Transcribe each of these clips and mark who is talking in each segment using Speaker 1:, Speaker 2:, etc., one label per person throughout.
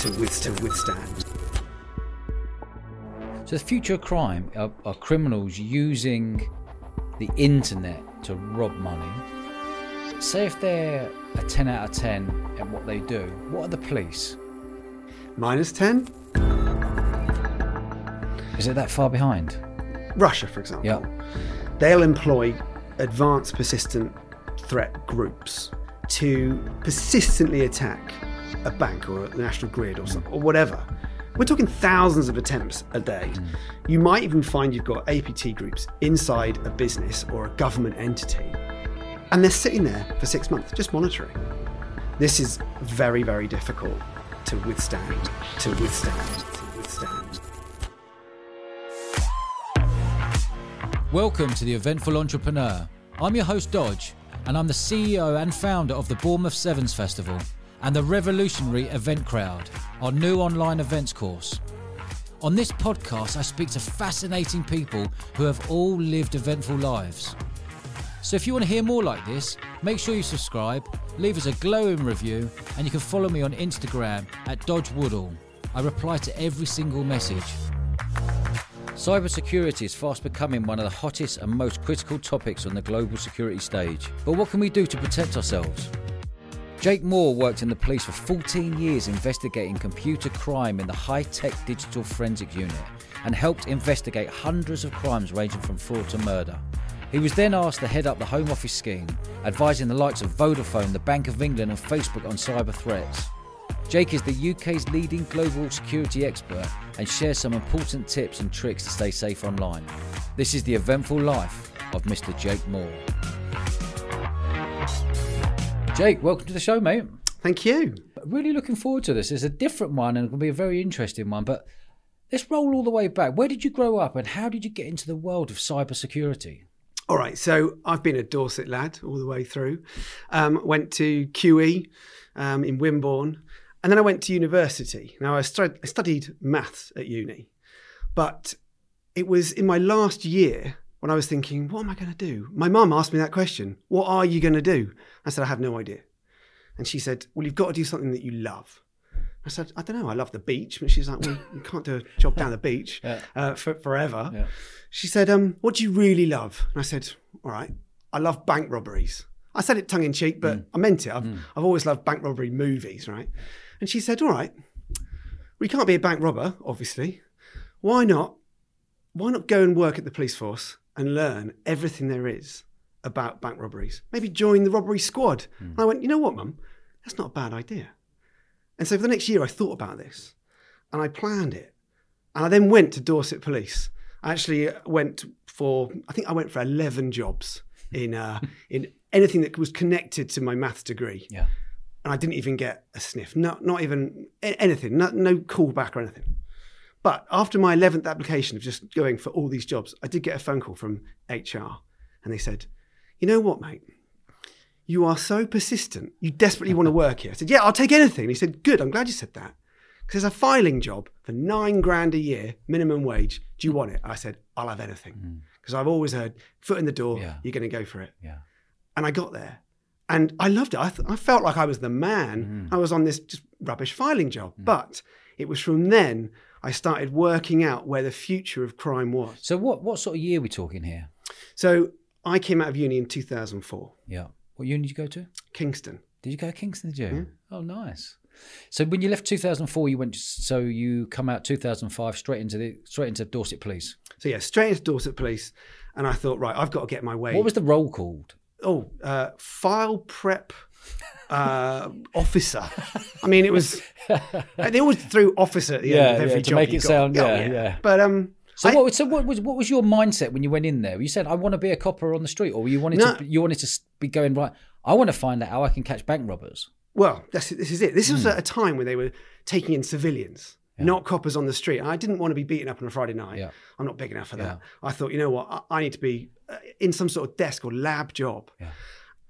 Speaker 1: to, with, to withstand.
Speaker 2: So the future of crime are, are criminals using the internet to rob money. Say if they're a 10 out of 10 at what they do, what are the police?
Speaker 1: Minus 10?
Speaker 2: Is it that far behind?
Speaker 1: Russia, for example.
Speaker 2: Yeah.
Speaker 1: They'll employ advanced persistent threat groups to persistently attack a bank or a national grid or, some, or whatever. We're talking thousands of attempts a day. Mm. You might even find you've got APT groups inside a business or a government entity, and they're sitting there for six months just monitoring. This is very, very difficult to withstand, to withstand, to withstand.
Speaker 2: Welcome to the Eventful Entrepreneur. I'm your host, Dodge, and I'm the CEO and founder of the Bournemouth Sevens Festival and the revolutionary Event Crowd, our new online events course. On this podcast, I speak to fascinating people who have all lived eventful lives. So if you want to hear more like this, make sure you subscribe, leave us a glowing review, and you can follow me on Instagram at Dodge Woodall. I reply to every single message. Cybersecurity is fast becoming one of the hottest and most critical topics on the global security stage. But what can we do to protect ourselves? Jake Moore worked in the police for 14 years investigating computer crime in the high tech digital forensic unit and helped investigate hundreds of crimes ranging from fraud to murder. He was then asked to head up the Home Office scheme, advising the likes of Vodafone, the Bank of England, and Facebook on cyber threats. Jake is the UK's leading global security expert and shares some important tips and tricks to stay safe online. This is the eventful life of Mr. Jake Moore. Jake, welcome to the show, mate.
Speaker 1: Thank you.
Speaker 2: Really looking forward to this. It's a different one and it's going to be a very interesting one, but let's roll all the way back. Where did you grow up and how did you get into the world of cybersecurity?
Speaker 1: All right, so I've been a Dorset lad all the way through. Um, went to QE um, in Wimborne, and then I went to university. Now I, stud- I studied maths at uni, but it was in my last year when I was thinking, what am I going to do? My mum asked me that question. What are you going to do? I said, I have no idea. And she said, Well, you've got to do something that you love. I said, I don't know. I love the beach. But she's like, Well, you can't do a job down the beach
Speaker 2: Yeah.
Speaker 1: uh, for, forever.
Speaker 2: Yeah.
Speaker 1: She said, um, What do you really love? And I said, All right, I love bank robberies. I said it tongue in cheek, but I meant it. I've, I've always loved bank robbery movies, right? And she said, All right, we can't be a bank robber, obviously. Why not? Why not go and work at the police force and learn everything there is about bank robberies? Maybe join the robbery squad. And I went, You know what, mum? That's not a bad idea. And so for the next year, I thought about this and I planned it. And I then went to Dorset Police. I actually went for, I think I went for 11 jobs in, uh, in anything that was connected to my maths degree.
Speaker 2: Yeah.
Speaker 1: And I didn't even get a sniff, not, not even anything, no, no callback or anything. But after my 11th application of just going for all these jobs, I did get a phone call from HR and they said, You know what, mate? You are so persistent. You desperately want to work here. I said, Yeah, I'll take anything. And he said, Good, I'm glad you said that. Because there's a filing job for nine grand a year, minimum wage. Do you want it? I said, I'll have anything. Because I've always heard, foot in the door,
Speaker 2: Mm. Yeah.
Speaker 1: you're going to go for it.
Speaker 2: Yeah.
Speaker 1: And I got there and I loved it. I, th- I felt like I was the man. I was on this just rubbish filing job. But it was from then I started working out where the future of crime was.
Speaker 2: So what, what sort of year are we talking here?
Speaker 1: So I came out of uni in 2004,
Speaker 2: Yeah. What uni did you go to?
Speaker 1: Kingston.
Speaker 2: Did you go to Kingston? Did you? Oh, nice. So when you left 2004, you went. So you come out 2005 straight into the straight into Dorset Police.
Speaker 1: So yeah, straight into Dorset Police. And I thought, right, I've got to get my way.
Speaker 2: What was the role called?
Speaker 1: oh, uh, file prep uh, officer. I mean, it was. They always threw officer at the
Speaker 2: Yeah,
Speaker 1: end of every
Speaker 2: yeah, to
Speaker 1: job.
Speaker 2: make it
Speaker 1: got.
Speaker 2: sound-
Speaker 1: Oh,
Speaker 2: yeah, yeah.
Speaker 1: But um,
Speaker 2: So
Speaker 1: I-
Speaker 2: what? So what was what was your mindset when you went in there? You said, "I want to be a copper on the street," or you wanted
Speaker 1: No.
Speaker 2: to you wanted to be going right. I want to find out how I can catch bank robbers.
Speaker 1: Well, that's, this is it. This
Speaker 2: Hmm.
Speaker 1: was at a time when they were taking in civilians, not coppers on the street. And I didn't want to be beaten up on a Friday night.
Speaker 2: Yeah.
Speaker 1: I'm not big enough for
Speaker 2: Yeah.
Speaker 1: that. I thought, you know what? I, I need to be uh, in some sort of desk or lab job.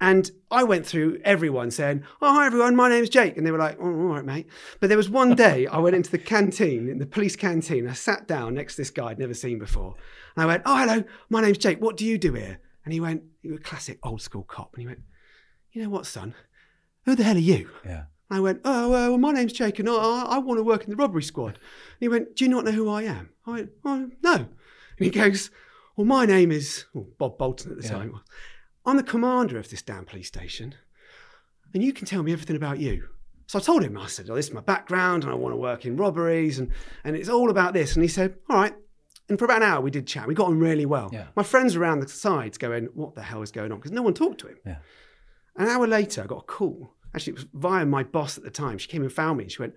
Speaker 1: And I went through everyone saying, "Oh, hi everyone, my name's Jake," and they were like, "Oh, all right, mate." But there was one day I went into the canteen, in the police canteen. I sat down next to this guy I'd never seen before, and I went, "Oh, hello, my name's Jake. What do you do here?" And he went, "You're a classic old school cop." And he went, "You know what, son? Who the hell are you?"
Speaker 2: Yeah.
Speaker 1: And I went, oh, uh, well, my name's Jake and I, I want to work in the robbery squad. And he went, do you not know who I am? I went, oh, no. And he goes, well, my name is well, Bob Bolton at the
Speaker 2: Yeah.
Speaker 1: time. I'm the commander of this damn police station. And you can tell me everything about you. So I told him, I said, oh, this is my background and I want to work in robberies and, and it's all about this. And he said, all right. And for about an hour, we did chat. We got on really well.
Speaker 2: Yeah.
Speaker 1: My friends around the sides going, what the hell is going on? Because no one talked to him.
Speaker 2: Yeah.
Speaker 1: An hour later, I got a call. Actually, it was via my boss at the time. She came and found me and she went,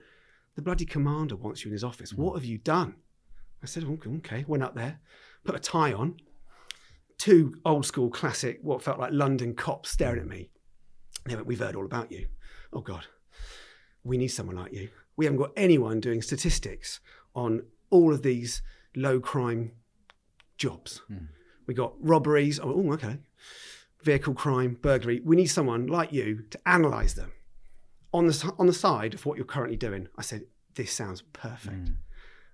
Speaker 1: The bloody commander wants you in his office. Mm. What have you done? I said, "Okay, Okay. Went up there, put a tie on, two old school classic, what felt like London cops staring at me. They went, We've heard all about you. Oh, God. We need someone like you. We haven't got anyone doing statistics on all of these low crime jobs. Hmm. We got robberies. Oh, oh, okay. Vehicle crime, burglary. We need someone like you to analyse them on the on the side of what you're currently doing. I said, this sounds perfect. Hmm.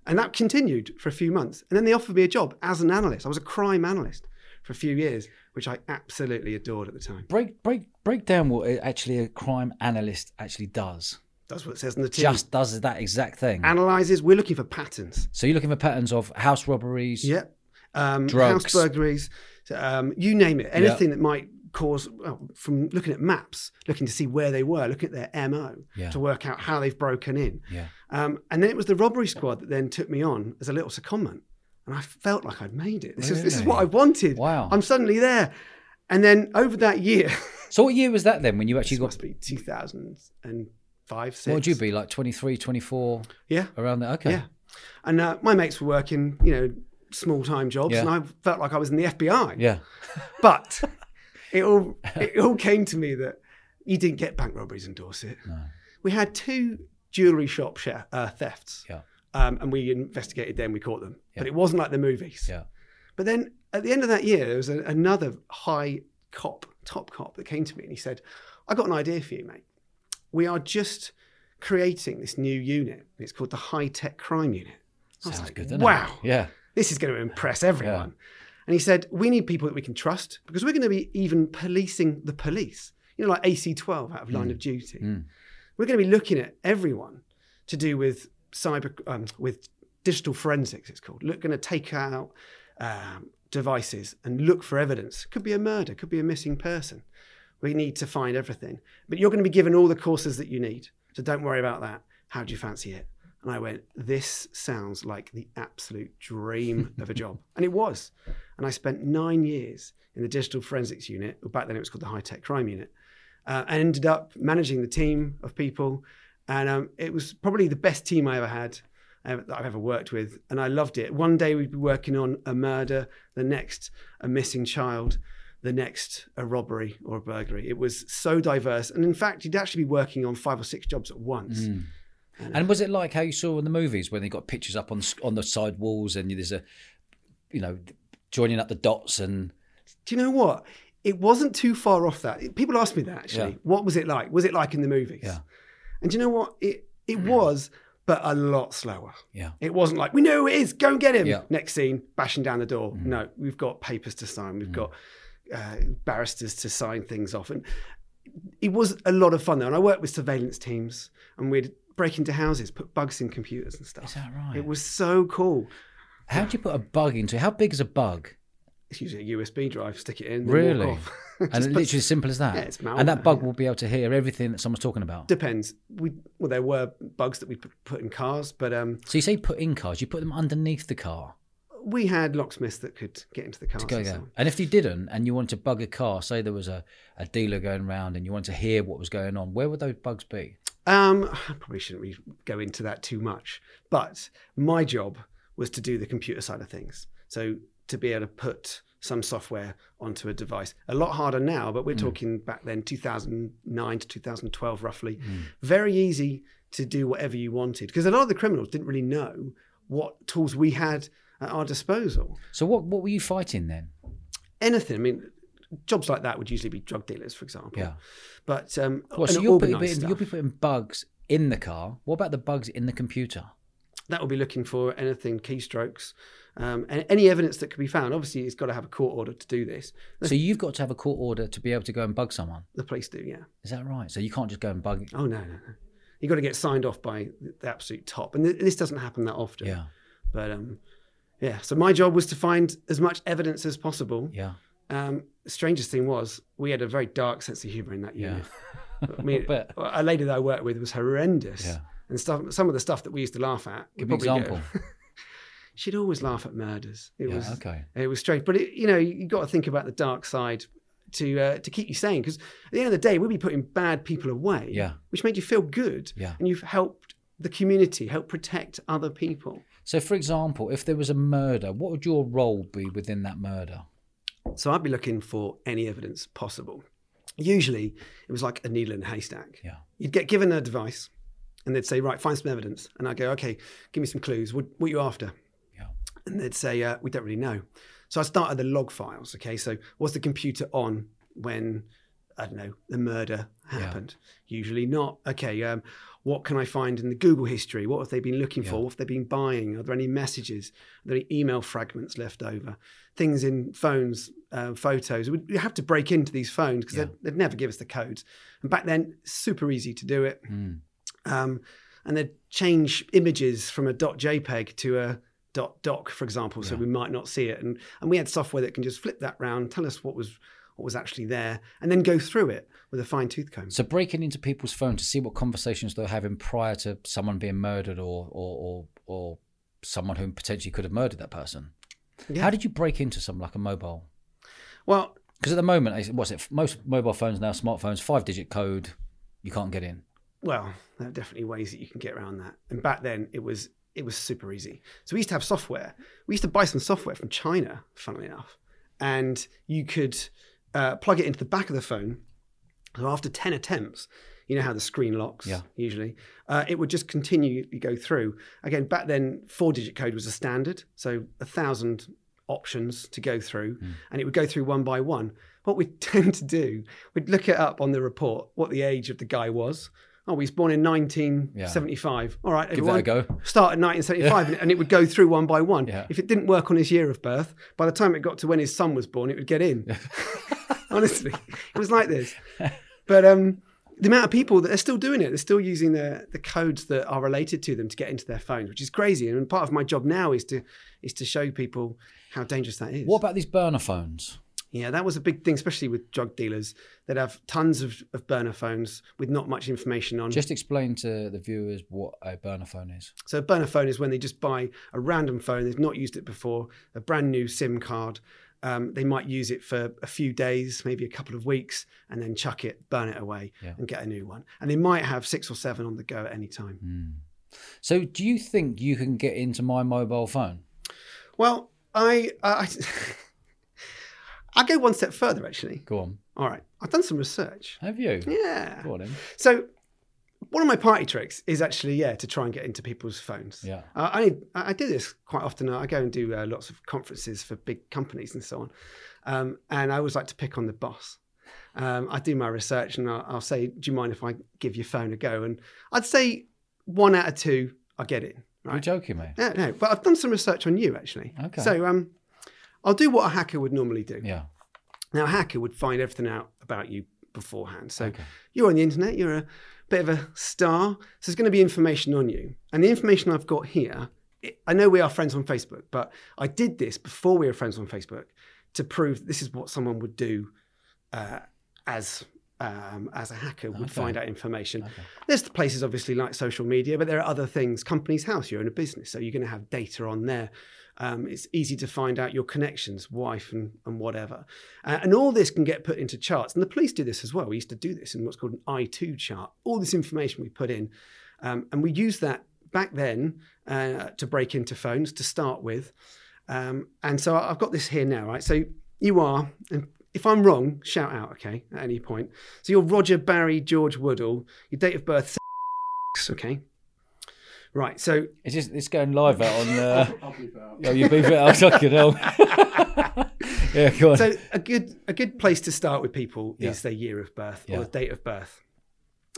Speaker 1: And that continued for a few months. And then they offered me a job as an analyst. I was a crime analyst for a few years, which I absolutely adored at the time.
Speaker 2: Break break break down what actually a crime analyst actually does.
Speaker 1: That's what it says in the team.
Speaker 2: Just does that exact thing.
Speaker 1: analyzes. We're looking for patterns.
Speaker 2: so you're looking for patterns of house robberies.
Speaker 1: Yeah. Um,
Speaker 2: Drugs.
Speaker 1: House burglaries, um, you name it. Anything that might cause, well, from looking at maps, looking to see where they were, looking at their MO
Speaker 2: Yeah.
Speaker 1: to work out how they've broken in.
Speaker 2: Yeah.
Speaker 1: Um, and then it was the robbery squad that then took me on as a little secondment. And I felt like I'd made it. This, is, this is what I wanted.
Speaker 2: Wow.
Speaker 1: I'm suddenly there. And then over that year,
Speaker 2: So what year was that then when you actually got
Speaker 1: must be 2005, 6.
Speaker 2: what would you be like 23, 24
Speaker 1: Yeah.
Speaker 2: around there? Okay.
Speaker 1: Yeah. And uh, my mates were working, you know, small time jobs.
Speaker 2: Yeah.
Speaker 1: And I felt like I was in the FBI.
Speaker 2: Yeah.
Speaker 1: But it all it all came to me that you didn't get bank robberies in Dorset. We had two jewelry shop share, uh, thefts,
Speaker 2: Yeah.
Speaker 1: Um, and we investigated them. We caught them, but it wasn't like the movies.
Speaker 2: Yeah.
Speaker 1: But then at the end of that year, there was a, another high cop, top cop, that came to me and he said, "I got an idea for you, mate. We are just creating this new unit. It's called the High Tech Crime Unit." I was
Speaker 2: Sounds
Speaker 1: like,
Speaker 2: good, doesn't
Speaker 1: wow
Speaker 2: it? Yeah.
Speaker 1: this is going to impress everyone. And he said, we need people that we can trust because we're going to be even policing the police. You know, like AC12 out of Line of Duty.
Speaker 2: Mm.
Speaker 1: We're going to be looking at everyone to do with cyber, um, with digital forensics. It's called. Look, going to take out um, devices and look for evidence. Could be a murder. Could be a missing person. We need to find everything. But you're going to be given all the courses that you need. So don't worry about that. How do you fancy it? And I went, this sounds like the absolute dream of a job. And it was. And I spent nine years in the digital forensics unit. Well, back then it was called the high tech crime unit. Uh, and ended up managing the team of people. And um, it was probably the best team I ever had. uh, that I've ever worked with, and I loved it. One day we'd be working on a murder, the next a missing child, the next a robbery or a burglary. It was so diverse, and in fact, you'd actually be working on five or six jobs at once.
Speaker 2: Mm. And was it like how you saw in the movies when they got pictures up on on the side walls and there's a, you know, joining up the dots and
Speaker 1: Do you know what? It wasn't too far off that. People ask me that actually.
Speaker 2: Yeah.
Speaker 1: What was it like? Was it like in the movies?
Speaker 2: Yeah.
Speaker 1: And you know what? It it was, but a lot slower.
Speaker 2: yeah,
Speaker 1: It wasn't like we know who it is. Go and get him.
Speaker 2: Yeah. Mm.
Speaker 1: Next scene, bashing down the door. No, we've got papers to sign. We've got uh, barristers to sign things off, and it was a lot of fun though. And I worked with surveillance teams, and we'd break into houses, put bugs in computers and stuff.
Speaker 2: is that right?
Speaker 1: It was so cool.
Speaker 2: how do you put a bug into? How big is a bug?
Speaker 1: It's usually a USB drive. Stick it in.
Speaker 2: Really? And it's literally as simple as that.
Speaker 1: Yeah, it's
Speaker 2: and that bug
Speaker 1: yeah.
Speaker 2: will be able to hear everything that someone's talking about.
Speaker 1: depends. We well, there were bugs that we put, in cars, but um,
Speaker 2: So you say put in cars, you put them underneath the car.
Speaker 1: we had locksmiths that could get into the cars.
Speaker 2: Go,
Speaker 1: and so.
Speaker 2: And if you didn't, and you wanted to bug a car, say there was a, a dealer going around and you wanted to hear what was going on, where would those bugs be?
Speaker 1: Um, I probably shouldn't really go into that too much, but my job was to do the computer side of things. So to be able to put some software onto a device, a lot harder now, but we're talking back then 2009 to 2012 roughly. Very easy to do whatever you wanted because a lot of the criminals didn't really know what tools we had at our disposal.
Speaker 2: So what what were you fighting then?
Speaker 1: Anything. I mean, jobs like that would usually be drug dealers, for example.
Speaker 2: Yeah.
Speaker 1: But um,
Speaker 2: Well, so putting,
Speaker 1: organised
Speaker 2: you'll be putting bugs in the car. What about the bugs in the computer?
Speaker 1: that will be looking for anything keystrokes um, and any evidence that could be found. Obviously, it's got to have a court order to do this.
Speaker 2: So you've got to have a court order to be able to go and bug someone.
Speaker 1: The police do, yeah.
Speaker 2: Is that right? So you can't just go and bug.
Speaker 1: Oh no, no, no. You got to get signed off by the absolute top, and th- this doesn't happen that often.
Speaker 2: Yeah.
Speaker 1: But um, yeah. So my job was to find as much evidence as possible.
Speaker 2: Yeah.
Speaker 1: Um, the strangest thing was we had a very dark sense of humour in that
Speaker 2: Yeah.
Speaker 1: unit. I mean,
Speaker 2: bet.
Speaker 1: a lady that I worked with was horrendous.
Speaker 2: Yeah.
Speaker 1: And stuff, some of the stuff that we used to laugh at.
Speaker 2: Give me an example.
Speaker 1: She'd always laugh at murders. It
Speaker 2: Yeah.
Speaker 1: was
Speaker 2: okay.
Speaker 1: it was strange, but it, you know you got to think about the dark side to uh, to keep you sane because at the end of the day we'd be putting bad people away,
Speaker 2: Yeah.
Speaker 1: which made you feel good,
Speaker 2: Yeah.
Speaker 1: and you've helped the community, helped protect other people.
Speaker 2: So, for example, if there was a murder, what would your role be within that murder?
Speaker 1: So I'd be looking for any evidence possible. Usually it was like a needle in a haystack.
Speaker 2: Yeah.
Speaker 1: You'd get given a device, and they'd say, "Right, find some evidence," and I'd go, "Okay, give me some clues. What, what are you after?"
Speaker 2: Yeah.
Speaker 1: and they'd say, uh, "We don't really know." So I started the log files. Okay, so was the computer on when I don't know the murder happened? Usually not. Okay, um, what can I find in the Google history? What have they been looking for? What have they been buying? Are there any messages? Are there any email fragments left over? Things in phones, uh, photos. We we have to break into these phones because
Speaker 2: Yeah.
Speaker 1: they'd, they'd never give us the codes. And back then, super easy to do it
Speaker 2: Mm.
Speaker 1: um, and they'd change images from a .jpeg to a .doc, for example, so
Speaker 2: Yeah.
Speaker 1: we might not see it. And and we had software that can just flip that round, tell us what was what was actually there, and then go through it with a fine tooth comb.
Speaker 2: So, breaking into people's phones to see what conversations they're having prior to someone being murdered or or or, or someone who potentially could have murdered that person.
Speaker 1: Yeah.
Speaker 2: How did you break into something like a mobile?
Speaker 1: Well,
Speaker 2: Because at the moment, what's it? Most mobile phones now, smartphones, five-digit code, you can't get in.
Speaker 1: well, there are definitely ways that you can get around that. And back then, it was it was super easy. So we used to have software. We used to buy some software from China, funnily enough, and you could uh, plug it into the back of the phone. So after ten attempts, you know how the screen locks.
Speaker 2: Yeah.
Speaker 1: Usually, uh, it would just continue to go through. Again, back then, four-digit code was a standard, so a thousand options to go through, and it would go through one by one. What we'd tend to do, we'd look it up on the report what the age of the guy was. Oh, he's born in 1975. All right,
Speaker 2: Give that a go.
Speaker 1: Start in 1975, and, and it would go through one by one.
Speaker 2: Yeah.
Speaker 1: If it didn't work on his year of birth, by the time it got to when his son was born, it would get in. Honestly, it was like this. But um, the amount of people that are still doing it, they're still using the the codes that are related to them to get into their phones, which is crazy. And part of my job now is to is to show people how dangerous that is.
Speaker 2: What about these burner phones?
Speaker 1: Yeah, that was a big thing, especially with drug dealers. They'd have tons of, of burner phones with not much information on.
Speaker 2: Just explain to the viewers what a burner phone is.
Speaker 1: So a burner phone is when they just buy a random phone, they've not used it before, a brand new SIM card. Um, they might use it for a few days, maybe a couple of weeks, and then chuck it, burn it away,
Speaker 2: Yeah.
Speaker 1: and get a new one. And they might have six or seven on the go at any time.
Speaker 2: So, do you think you can get into my mobile phone?
Speaker 1: Well, I, I, I go one step further actually.
Speaker 2: Go on.
Speaker 1: All right, I've done some research.
Speaker 2: Have you?
Speaker 1: Yeah.
Speaker 2: Go on then.
Speaker 1: So one of my party tricks is actually yeah to try and get into people's phones.
Speaker 2: Yeah.
Speaker 1: Uh, I I do this quite often. I go and do uh, lots of conferences for big companies and so on, um, and I always like to pick on the boss. Um, I do my research and I'll, I'll say, "Do you mind if I give your phone a go?" And I'd say one out of two, I get it.
Speaker 2: You're
Speaker 1: Right?
Speaker 2: joking, mate.
Speaker 1: No, no. But I've done some research on you actually.
Speaker 2: Okay.
Speaker 1: So um, I'll do what a hacker would normally do.
Speaker 2: Yeah.
Speaker 1: Now, a hacker would find everything out about you beforehand. So
Speaker 2: Okay.
Speaker 1: you're on the internet, you're a bit of a star. So there's going to be information on you. And the information I've got here, it, I know we are friends on Facebook, but I did this before we were friends on Facebook to prove this is what someone would do uh, as. Um, as a hacker would
Speaker 2: Okay.
Speaker 1: find out information.
Speaker 2: Okay.
Speaker 1: There's places obviously like social media, but there are other things. Company's house, you're in a business, so you're going to have data on there. Um, it's easy to find out your connections, wife, and, and whatever. Uh, and all this can get put into charts. And the police do this as well. We used to do this in what's called an I2 chart. All this information we put in. Um, and we used that back then uh, to break into phones to start with. Um, and so I've got this here now, right? So you are, and if I'm wrong, shout out, okay, at any point. So you're Roger Barry George Woodall. Your date of birth, okay. Right. So
Speaker 2: It's just it's going live out on. Uh,
Speaker 3: I'll bleep it out.
Speaker 2: oh, you beef it out. Fucking hell. yeah, go on.
Speaker 1: so a good a good place to start with people
Speaker 2: Yeah.
Speaker 1: is their year of birth
Speaker 2: Yeah.
Speaker 1: or date of birth.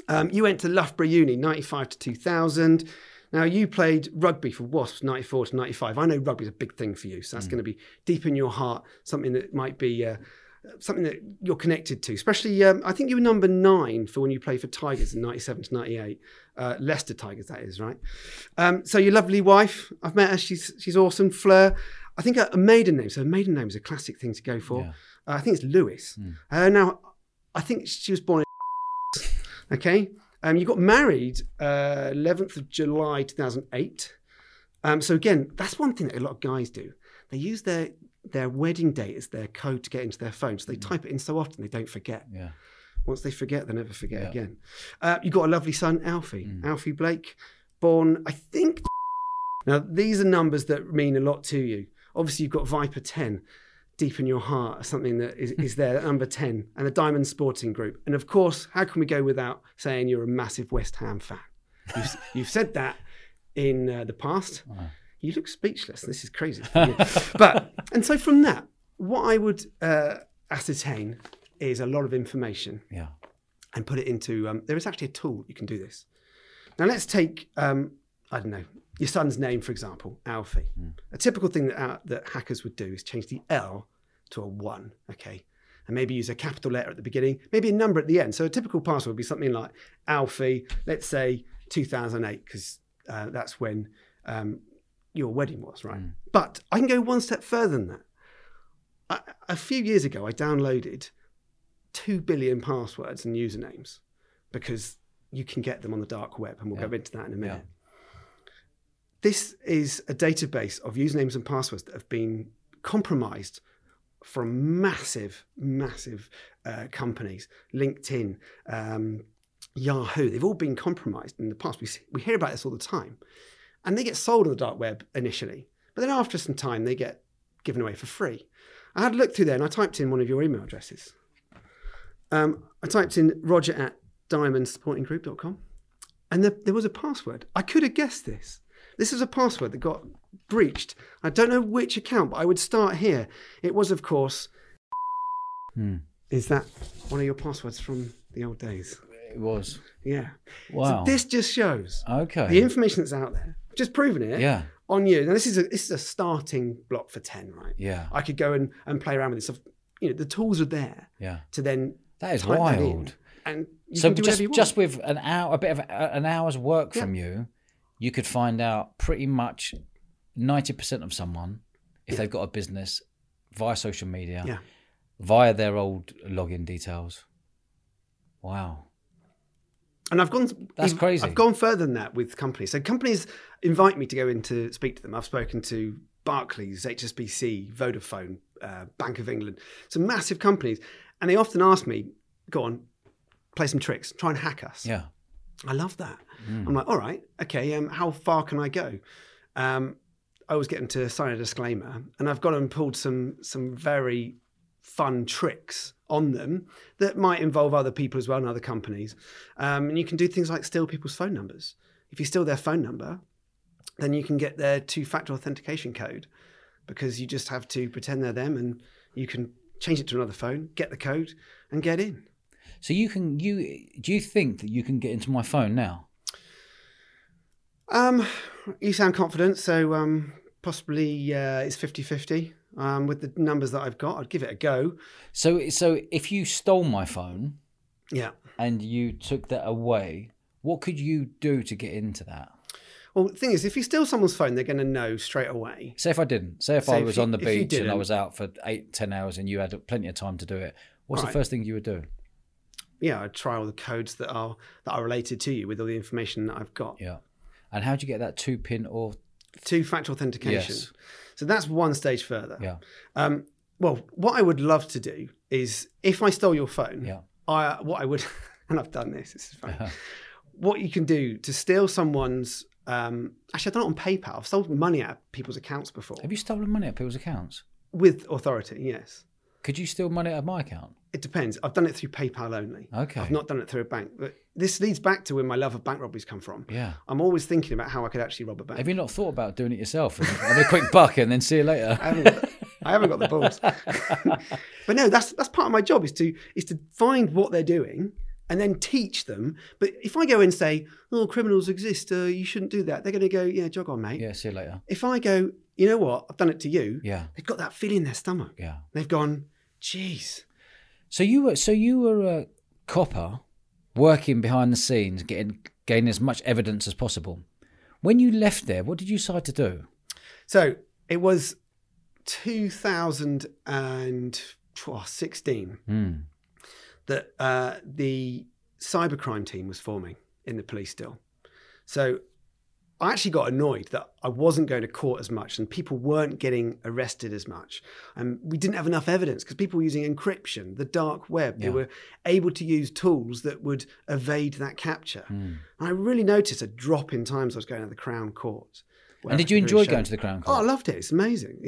Speaker 1: Um, you went to Loughborough Uni, ninety five to two thousand. Now you played rugby for Wasps, ninety four to ninety five. I know rugby's a big thing for you, so
Speaker 2: Mm.
Speaker 1: that's going to be deep in your heart, something that might be uh, something that you're connected to. Especially, um, I think you were number nine for when you played for Tigers in '97 to '98, uh, Leicester Tigers, that is right. Um, so your lovely wife, I've met her. She's she's awesome. Fleur, I think a, a maiden name. So a maiden name is a classic thing to go for.
Speaker 2: Yeah.
Speaker 1: Uh, I think it's Lewis. Uh, now, I think she was born in. okay. Um, you got married uh, 11th of July 2008. Um, so again, that's one thing that a lot of guys do. They use their their wedding date is their code to get into their phone. So they type it in so often they don't forget.
Speaker 2: Yeah.
Speaker 1: Once they forget, they never forget
Speaker 2: Yeah.
Speaker 1: again. Uh, you got a lovely son, Alfie. Alfie Blake, born, I think. Now, these are numbers that mean a lot to you. Obviously, you've got Viper 10 deep in your heart, something that is, is there, at number 10, and the Diamond Sporting Group. And of course, how can we go without saying you're a massive West Ham fan? You've, you've said that in uh, the past. You look speechless. This is crazy. but, and so from that, what I would uh, ascertain is a lot of information
Speaker 2: Yeah.
Speaker 1: and put it into. Um, there is actually a tool you can do this. Now let's take um, I don't know your son's name for example, Alfie. A typical thing that uh, that hackers would do is change the L to a one. Okay. And maybe use a capital letter at the beginning, maybe a number at the end. So a typical password would be something like Alfie, let's say 2008, because uh, that's when um, your wedding was, right? But I can go one step further than that. A, a few years ago, I downloaded 2 billion passwords and usernames because you can get them on the dark web, and we'll go into that in a minute. This is a database of usernames and passwords that have been compromised from massive, massive uh, companies, LinkedIn, um, Yahoo. They've all been compromised in the past. We, see, we hear about this all the time. And they get sold on the dark web initially, but then after some time, they get given away for free. I had a look through there and I typed in one of your email addresses. Um, I typed in roger at diamondsportinggroup.com and there, there was a password. I could have guessed this. This was a password that got breached. I don't know which account, but I would start here. It was, of course, is that one of your passwords from the old days?
Speaker 2: It was.
Speaker 1: Yeah.
Speaker 2: Wow.
Speaker 1: So this just shows
Speaker 2: Okay.
Speaker 1: the information that's out there. Just proving it
Speaker 2: Yeah.
Speaker 1: on you. Now this is a this is a starting block for ten, right?
Speaker 2: Yeah.
Speaker 1: I could go and, and play around with this stuff. You know, the tools are there
Speaker 2: Yeah.
Speaker 1: to then
Speaker 2: That is
Speaker 1: type that
Speaker 2: wild.
Speaker 1: and you
Speaker 2: so just
Speaker 1: whatever you want.
Speaker 2: just with an hour, a bit of a, an hour's work
Speaker 1: Yeah.
Speaker 2: from you, you could find out pretty much ninety percent of someone if they've got a business via social media,
Speaker 1: Yeah.
Speaker 2: via their old login details. Wow.
Speaker 1: And I've gone.
Speaker 2: That's crazy.
Speaker 1: I've gone further than that with companies. So companies invite me to go in to speak to them. I've spoken to Barclays, HSBC, Vodafone, uh, Bank of England, some massive companies, and they often ask me, "Go on, play some tricks, try and hack us."
Speaker 2: Yeah.
Speaker 1: I love that. I'm like, all right, okay. Um, how far can I go? Um, I was getting to sign a disclaimer, and I've gone and pulled some some very fun tricks on them that might involve other people as well and other companies. Um, and you can do things like steal people's phone numbers. If you steal their phone number, then you can get their two-factor authentication code because you just have to pretend they're them, and you can change it to another phone, get the code, and get in.
Speaker 2: So you can you do you think that you can get into my phone now?
Speaker 1: Um, you sound confident, so um, possibly uh, it's 50 50. Um, with the numbers that I've got, I'd give it a go.
Speaker 2: So so if you stole my phone
Speaker 1: Yeah.
Speaker 2: and you took that away, what could you do to get into that?
Speaker 1: Well, the thing is, if you steal someone's phone, they're going to know straight away.
Speaker 2: Say if I didn't. Say if
Speaker 1: Say
Speaker 2: I
Speaker 1: if
Speaker 2: was
Speaker 1: you-
Speaker 2: on the
Speaker 1: if you
Speaker 2: beach and I
Speaker 1: didn't.
Speaker 2: was out for eight, ten hours and you had plenty of time to do it. What's
Speaker 1: Right.
Speaker 2: the first thing you would do?
Speaker 1: Yeah, I'd try all the codes that are that are related to you with all the information that I've got.
Speaker 2: Yeah. And how'd you get that two pin or
Speaker 1: Two factor authentication.
Speaker 2: Yes.
Speaker 1: So that's one stage further.
Speaker 2: yeah.
Speaker 1: Um, well, what I would love to do is if I stole your phone,
Speaker 2: Yeah.
Speaker 1: I what I would, and I've done this. This is funny. what you can do to steal someone's. Um, actually, I've done it on PayPal. I've stolen money out of people's accounts before
Speaker 2: Have you stolen money out of people's accounts?
Speaker 1: with authority. Yes,
Speaker 2: Could you steal money out of my account?
Speaker 1: It depends. I've done it through PayPal only.
Speaker 2: Okay.
Speaker 1: I've not done it through a bank. But this leads back to where my love of bank robberies come from.
Speaker 2: Yeah.
Speaker 1: I'm always thinking about how I could actually rob a bank.
Speaker 2: Have you not thought about doing it yourself? and Have a quick buck and then see you later.
Speaker 1: I haven't, got, I haven't got the balls. but no, that's that's part of my job is to is to find what they're doing and then teach them. But if I go and say, "Oh, criminals exist. Uh, you shouldn't do that," they're going to go, "Yeah, jog on, mate."
Speaker 2: Yeah, see you later.
Speaker 1: If I go, you know what? I've done it to you.
Speaker 2: Yeah.
Speaker 1: They've got that feeling in their stomach.
Speaker 2: Yeah.
Speaker 1: They've gone, "Geez."
Speaker 2: So you were so you were a copper working behind the scenes, getting gaining as much evidence as possible. When you left there, what did you decide to do?
Speaker 1: So it was 2016
Speaker 2: Hmm.
Speaker 1: that uh, the cybercrime team was forming in the police still. So I actually got annoyed that I wasn't going to court as much and people weren't getting arrested as much. And we didn't have enough evidence because people were using encryption, the dark web. They were able to use tools that would evade that capture.
Speaker 2: Hmm.
Speaker 1: And I really noticed a drop in times I was going to the Crown Court.
Speaker 2: And did you enjoy going to the Crown Court?
Speaker 1: Oh, I loved it. It's amazing.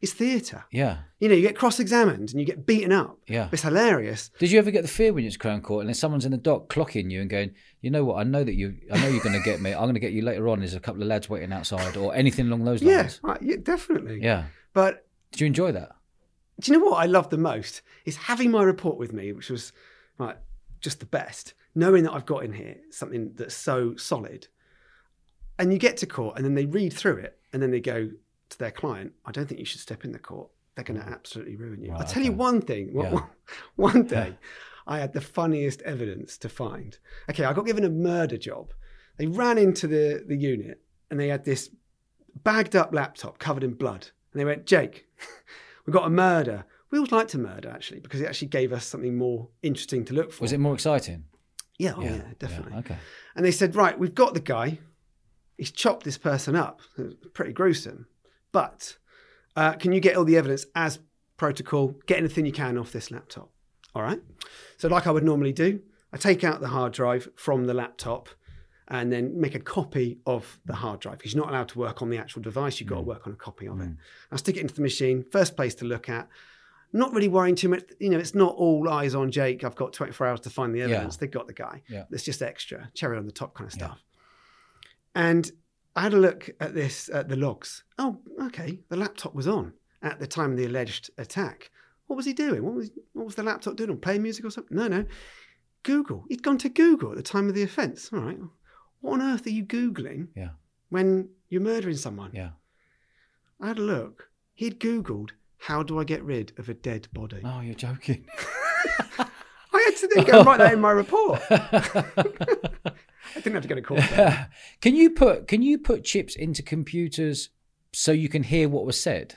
Speaker 1: It- It's theatre.
Speaker 2: yeah,
Speaker 1: You know, you get cross-examined and you get beaten up.
Speaker 2: yeah.
Speaker 1: It's hilarious.
Speaker 2: Did you ever get the fear when you're at Crown Court and then someone's in the dock clocking you and going, you know what? I know that you, I know you're going to get me. I'm going to get you later on. There's a couple of lads waiting outside or anything along those
Speaker 1: Yeah,
Speaker 2: lines.
Speaker 1: right, yeah, definitely.
Speaker 2: Yeah.
Speaker 1: But
Speaker 2: Did you enjoy that?
Speaker 1: do you know what I love the most is having my report with me, which was like just the best. Knowing that I've got in here something that's so solid, and you get to court, and then they read through it, and then they go to their client. I don't think you should step in the court. They're going to mm. absolutely ruin you.
Speaker 2: Right,
Speaker 1: I'll tell you one thing. One-
Speaker 2: Yeah.
Speaker 1: One day, I had the funniest evidence to find. Okay, I got given a murder job. They ran into the the unit, and they had this bagged up laptop covered in blood. And they went, Jake, we've got a murder. We always like to murder actually because it actually gave us something more interesting to look for.
Speaker 2: Was it more exciting?
Speaker 1: Yeah, oh, yeah, definitely.
Speaker 2: okay.
Speaker 1: And they said, right, we've got the guy. He's chopped this person up. Pretty gruesome. But uh, can you get all the evidence as protocol? Get anything you can off this laptop. All right. So, like I would normally do, I take out the hard drive from the laptop and then make a copy of the hard drive because you're not allowed to work on the actual device. You've got to work on a copy of it. I stick it into the machine, first place to look at. Not really worrying too much. You know, it's not all eyes on Jake. I've got 24 hours to find the evidence. They've got the guy.
Speaker 2: Yeah.
Speaker 1: It's just extra, cherry on the top kind of
Speaker 2: Yeah.
Speaker 1: stuff. And I had a look at this, at the logs. Oh, okay. The laptop was on at the time of the alleged attack. What was he doing? What was, what was the laptop doing? Playing music or something? No, no. Google. He'd gone to Google at the time of the offence. All right. What on earth are you Googling
Speaker 2: Yeah.
Speaker 1: when you're murdering someone?
Speaker 2: Yeah.
Speaker 1: I had a look. He'd Googled, how do I get rid of a dead body?
Speaker 2: Oh, you're joking.
Speaker 1: I had to then go and write that in my report. I didn't have to get court. for
Speaker 2: can you put can you put chips into computers so you can hear what was said?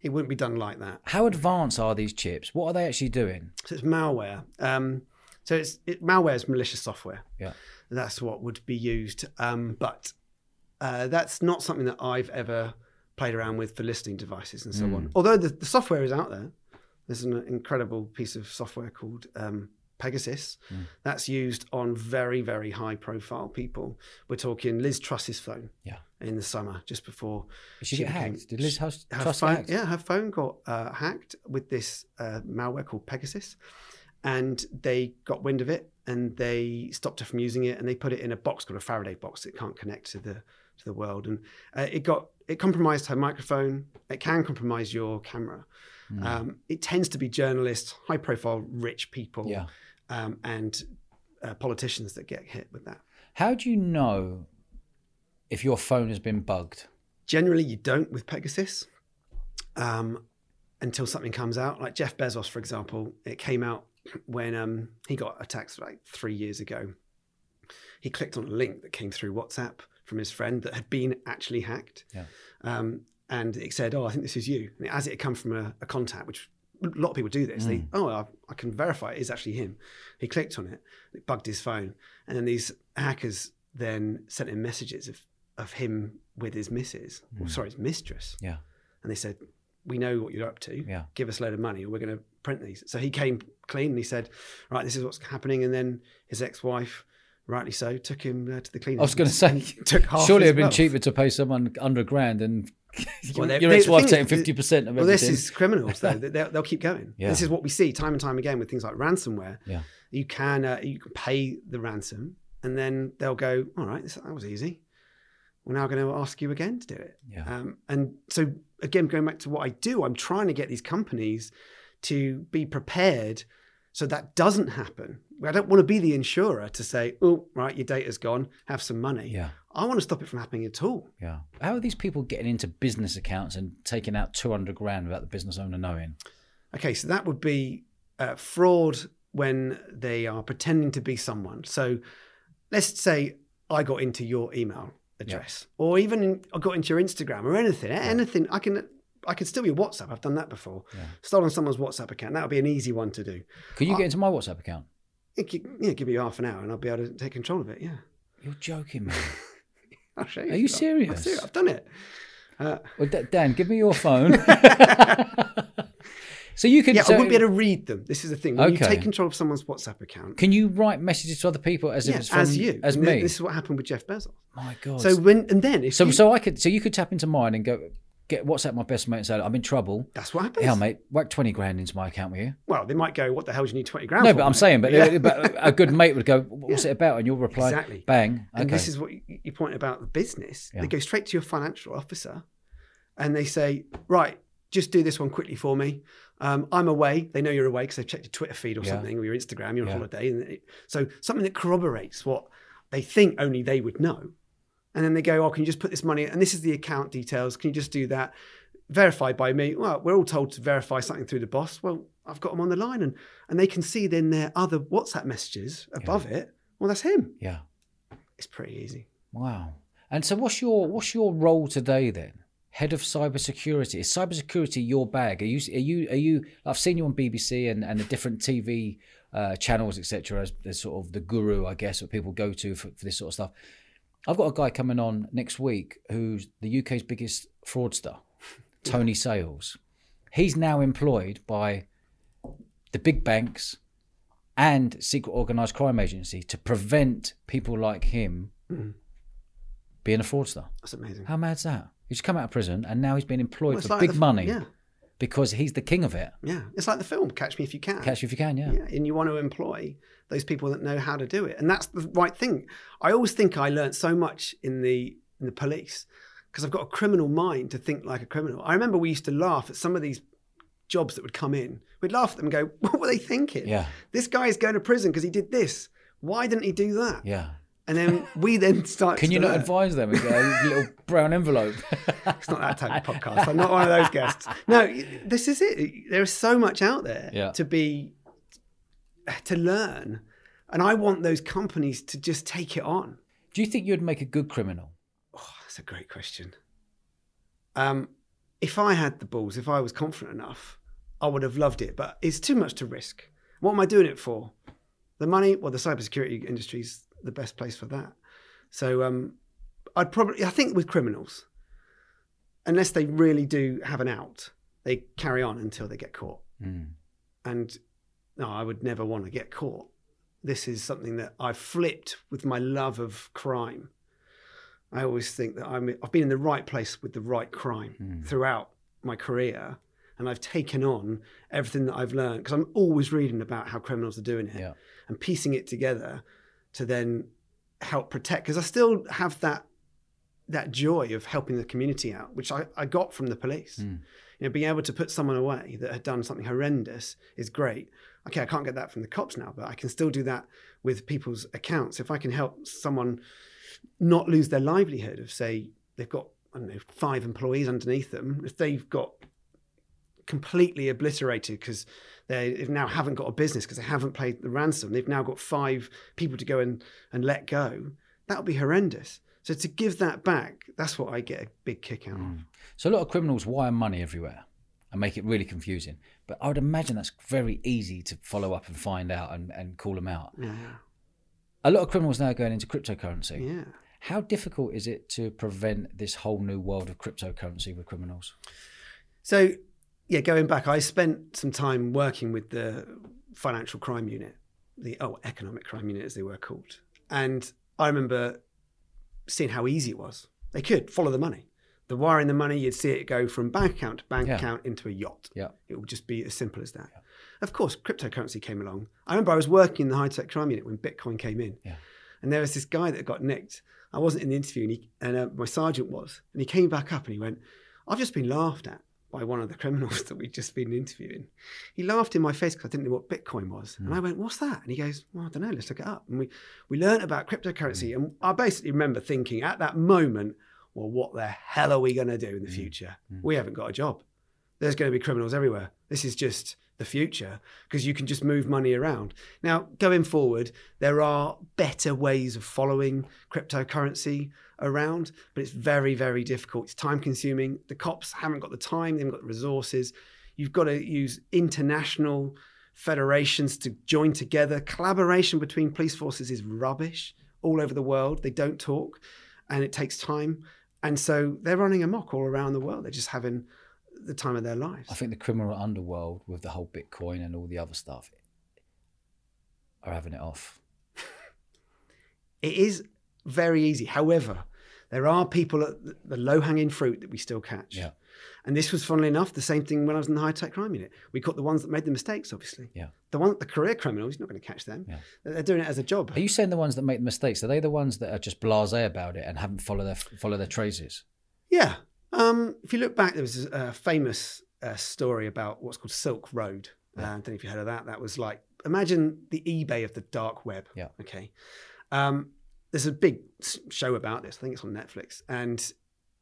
Speaker 1: It wouldn't be done like that.
Speaker 2: How advanced are these chips? What are they actually doing?
Speaker 1: So it's malware. Um, so it's it, malware is malicious software.
Speaker 2: Yeah.
Speaker 1: That's what would be used. Um, but uh, that's not something that I've ever played around with for listening devices and so on. Although the, the software is out there. There's an incredible piece of software called um, Pegasus that's used on very, very high profile people. We're talking Liz Truss's phone
Speaker 2: Yeah.
Speaker 1: in the summer, just before
Speaker 2: she,
Speaker 1: She
Speaker 2: get
Speaker 1: became-
Speaker 2: hacked? Did Liz Truss
Speaker 1: her phone,
Speaker 2: hacked?
Speaker 1: yeah, her phone got uh, hacked with this uh, malware called Pegasus, and they got wind of it and they stopped her from using it and they put it in a box called a Faraday box that can't connect to the to the world and uh, it got it compromised her microphone. It can compromise your camera.
Speaker 2: Hmm.
Speaker 1: Um, it tends to be journalists, high profile, rich people,
Speaker 2: Yeah.
Speaker 1: Um, and uh, politicians that get hit with that.
Speaker 2: How do you know if your phone has been bugged?
Speaker 1: Generally, you don't with Pegasus um, until something comes out. Like Jeff Bezos, for example, it came out when um, he got attacked like three years ago. He clicked on a link that came through WhatsApp from his friend that had been actually hacked.
Speaker 2: Yeah.
Speaker 1: Um, and it said, Oh, I think this is you. And as it had come from a, a contact, which a lot of people do this, they, oh, I, I can verify it is actually him. He clicked on it, it bugged his phone. And then these hackers then sent him messages of, of him with his missus, or sorry, his mistress.
Speaker 2: Yeah.
Speaker 1: And they said, We know what you're up to.
Speaker 2: Yeah.
Speaker 1: Give us a load of money or we're going to print these. So he came clean and he said, Right, this is what's happening. And then his ex wife, rightly so, took him uh, to the cleaners.
Speaker 2: I was going to say,
Speaker 1: took half
Speaker 2: surely
Speaker 1: his
Speaker 2: it'd been
Speaker 1: wealth.
Speaker 2: cheaper to pay someone under a grand and
Speaker 1: Well, they-
Speaker 2: your ex-wife taking fifty percent of
Speaker 1: Well,
Speaker 2: everything.
Speaker 1: this is criminals, though. They- They'll, they'll keep going.
Speaker 2: Yeah.
Speaker 1: This is what we see time and time again with things like ransomware.
Speaker 2: Yeah.
Speaker 1: You can uh, you can pay the ransom, and then they'll go, "All right, this, that was easy. We're now going to ask you again to do it."
Speaker 2: Yeah.
Speaker 1: Um, and so again, going back to what I do, I'm trying to get these companies to be prepared so that doesn't happen. I don't want to be the insurer to say, "Oh, right, your data's gone. Have some money."
Speaker 2: yeah.
Speaker 1: I want to stop it from happening at all.
Speaker 2: Yeah. How are these people getting into business accounts and taking out 200 grand without the business owner knowing?
Speaker 1: Okay, so that would be uh, fraud when they are pretending to be someone. So let's say I got into your email address, or even in, I got into your Instagram or anything. Anything I can. I can steal your WhatsApp. I've done that before.
Speaker 2: Yeah.
Speaker 1: Stolen someone's WhatsApp account. That would be an easy one to do.
Speaker 2: Could you
Speaker 1: I-
Speaker 2: get into my WhatsApp account?
Speaker 1: It Yeah, give me half an hour and I'll be able to take control of it. Yeah,
Speaker 2: You're joking, man.
Speaker 1: I'll show you.
Speaker 2: Are you serious?
Speaker 1: serious. I've done it. Uh,
Speaker 2: Well, D- Dan, give me your phone. so you could.
Speaker 1: yeah,
Speaker 2: so-
Speaker 1: I wouldn't be able to read them. This is the thing. When you take control of someone's WhatsApp account,
Speaker 2: Can you write messages to other people as if it's from
Speaker 1: as you,
Speaker 2: as
Speaker 1: And
Speaker 2: me?
Speaker 1: This is what happened with Jeff Bezos.
Speaker 2: My God.
Speaker 1: So when and then if
Speaker 2: so
Speaker 1: you,
Speaker 2: so I could so you could tap into mine and go get WhatsApp my best mate and say I'm in trouble.
Speaker 1: that's what happens.
Speaker 2: Yeah, mate, whack twenty grand into my account with you.
Speaker 1: Well, they might go, "What the hell do you need twenty grand?"
Speaker 2: No,
Speaker 1: for,
Speaker 2: but I'm
Speaker 1: mate?"
Speaker 2: saying, but,
Speaker 1: Yeah.
Speaker 2: but a good mate would go, "What's it about?" And you'll reply,
Speaker 1: Exactly.
Speaker 2: "Bang." Okay.
Speaker 1: And this is what you, you point about the business.
Speaker 2: Yeah.
Speaker 1: They go straight to your financial officer, and they say, "Right, just do this one quickly for me. Um, I'm away. They know you're away because they've checked your Twitter feed or
Speaker 2: Yeah.
Speaker 1: something, or your Instagram. You're on
Speaker 2: Yeah.
Speaker 1: holiday, and it, so something that corroborates what they think only they would know. And then they go, "Oh, can you just put this money? And this is the account details. Can you just do that? Verified by me. Well, we're all told to verify something through the boss. Well, I've got them on the line, and and they can see then their other WhatsApp messages above it. Well, that's him.
Speaker 2: yeah.
Speaker 1: It's pretty easy.
Speaker 2: Wow. And so, what's your what's your role today then? Head of cybersecurity. Is cybersecurity your bag? Are you are you are you? I've seen you on BBC and and the different TV uh, channels, etc. As the sort of the guru, I guess, that people go to for, for this sort of stuff. I've got a guy coming on next week who's the UK's biggest fraudster, Tony Sales. He's now employed by the big banks and secret organised crime agency to prevent people like him mm. being a fraudster.
Speaker 1: That's amazing.
Speaker 2: How mad's that? He's come out of prison and now he's been employed
Speaker 1: Well,
Speaker 2: for
Speaker 1: like
Speaker 2: big
Speaker 1: the-
Speaker 2: money
Speaker 1: Yeah,
Speaker 2: because he's the king of it.
Speaker 1: yeah. It's like the film Catch Me If You Can.
Speaker 2: Catch Me if you can, yeah.
Speaker 1: yeah, and you want to employ those people that know how to do it, and that's the right thing. I always think I learned so much in the in the police because I've got a criminal mind to think like a criminal. I remember we used to laugh at some of these jobs that would come in. We'd laugh at them and go, "What were they thinking?
Speaker 2: Yeah.
Speaker 1: This guy is going to prison because he did this. Why didn't he do that?"
Speaker 2: Yeah.
Speaker 1: And then we then start.
Speaker 2: Can
Speaker 1: to
Speaker 2: you not
Speaker 1: learn.
Speaker 2: advise them get a little brown envelope?
Speaker 1: It's not that type of podcast. I'm not one of those guests. No, this is it. There is so much out there
Speaker 2: Yeah.
Speaker 1: to be to learn, and I want those companies to just take it on.
Speaker 2: Do you think you'd make a good criminal?
Speaker 1: Oh, that's a great question. Um, if I had the balls, if I was confident enough, I would have loved it. But it's too much to risk. What am I doing it for? The money? Well, the cybersecurity industry's the best place for that. So um, I'd probably, I think, with criminals, unless they really do have an out, they carry on until they get caught.
Speaker 2: Mm.
Speaker 1: And no, I would never want to get caught. This is something that I've flipped with my love of crime. I always think that I'm, I've been in the right place with the right crime throughout my career. And I've taken on everything that I've learned because I'm always reading about how criminals are doing it
Speaker 2: Yeah.
Speaker 1: and piecing it together to then help protect. Because I still have that that joy of helping the community out, which I, I got from the police. Hmm. You know, being able to put someone away that had done something horrendous is great. Okay, I can't get that from the cops now, but I can still do that with people's accounts. If I can help someone not lose their livelihood of say they've got I don't know five employees underneath them, if they've got completely obliterated because they now haven't got a business because they haven't paid the ransom. They've now got five people to go and, and let go. That would be horrendous. So to give that back, that's what I get a big kick out of. Mm.
Speaker 2: So a lot of criminals wire money everywhere and make it really confusing. But I would imagine that's very easy to follow up and find out and, and call them out.
Speaker 1: Yeah,
Speaker 2: A lot of criminals now are going into cryptocurrency.
Speaker 1: yeah.
Speaker 2: How difficult is it to prevent this whole new world of cryptocurrency with criminals?
Speaker 1: So, yeah, going back, I spent some time working with the financial crime unit, the oh, economic crime unit as they were called, and I remember seeing how easy it was. They could follow the money. The wiring the money, you'd see it go from bank account to bank
Speaker 2: Yeah.
Speaker 1: account into a yacht.
Speaker 2: Yeah.
Speaker 1: It would just be as simple as that. Of course, cryptocurrency came along. I remember I was working in the high tech crime unit when Bitcoin came in.
Speaker 2: Yeah.
Speaker 1: And there was this guy that got nicked. I wasn't in the interview, and, he, and uh, my sergeant was. And he came back up and he went, I've just been laughed at by one of the criminals that we'd just been interviewing. He laughed in my face because I didn't know what Bitcoin was. And I hmm. went, What's that? And he goes, Well, I don't know, let's look it up. And we, we learned about cryptocurrency. Hmm. And I basically remember thinking at that moment, Well, what the hell are we going to do in the hmm. future? We haven't got a job. there's going to be criminals everywhere. This is just the future because you can just move money around. Now, going forward, there are better ways of following cryptocurrency around, but it's very, very difficult. It's time consuming. The cops haven't got the time, they haven't got the resources. You've got to use international federations to join together. Collaboration between police forces is rubbish all over the world. They don't talk and it takes time. And so they're running amok all around the world. They're just having the time of their lives.
Speaker 2: I think the criminal underworld with the whole Bitcoin and all the other stuff are having it off.
Speaker 1: it is very easy. However, there are people at the low hanging fruit that we still catch.
Speaker 2: Yeah.
Speaker 1: And this was, funnily enough, the same thing when I was in the high tech crime unit. We caught the ones that made the mistakes, obviously.
Speaker 2: Yeah.
Speaker 1: The one, the career criminals, you're not going to catch them.
Speaker 2: Yeah.
Speaker 1: They're doing it as a job.
Speaker 2: Are you saying the ones that make the mistakes? Are they the ones that are just blasé about it and haven't followed their follow their traces?
Speaker 1: Yeah. Um, if you look back, there was a famous uh, story about what's called Silk Road. Uh, I don't know if you heard of that. That was like imagine the eBay of the dark web.
Speaker 2: Yeah.
Speaker 1: Okay. Um, there's a big show about this. I think it's on Netflix, and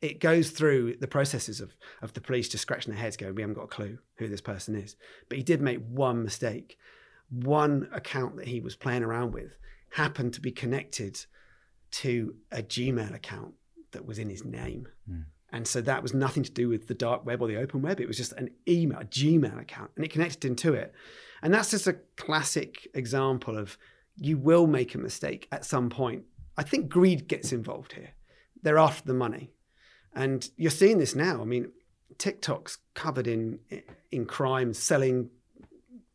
Speaker 1: it goes through the processes of of the police just scratching their heads, going, "We haven't got a clue who this person is." But he did make one mistake. One account that he was playing around with happened to be connected to a Gmail account that was in his name.
Speaker 2: Mm.
Speaker 1: And so that was nothing to do with the dark web or the open web. It was just an email, a Gmail account, and it connected into it. And that's just a classic example of you will make a mistake at some point. I think greed gets involved here. They're after the money. And you're seeing this now. I mean, TikTok's covered in in crime, selling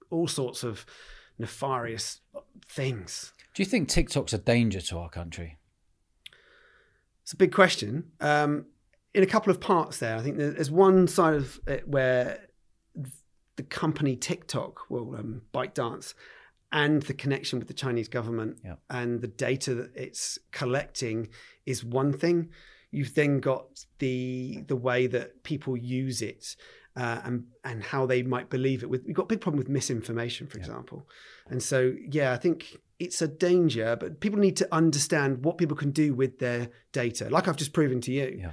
Speaker 1: all sorts of nefarious things.
Speaker 2: Do you think TikTok's a danger to our country?
Speaker 1: It's a big question. Um, in a couple of parts there, I think there's one side of it where the company TikTok will um, ByteDance and the connection with the Chinese government
Speaker 2: yeah.
Speaker 1: and the data that it's collecting is one thing. You've then got the the way that people use it uh, and and how they might believe it. With we've got a big problem with misinformation, for yeah. example, and so yeah, I think it's a danger. But people need to understand what people can do with their data, like I've just proven to you.
Speaker 2: Yeah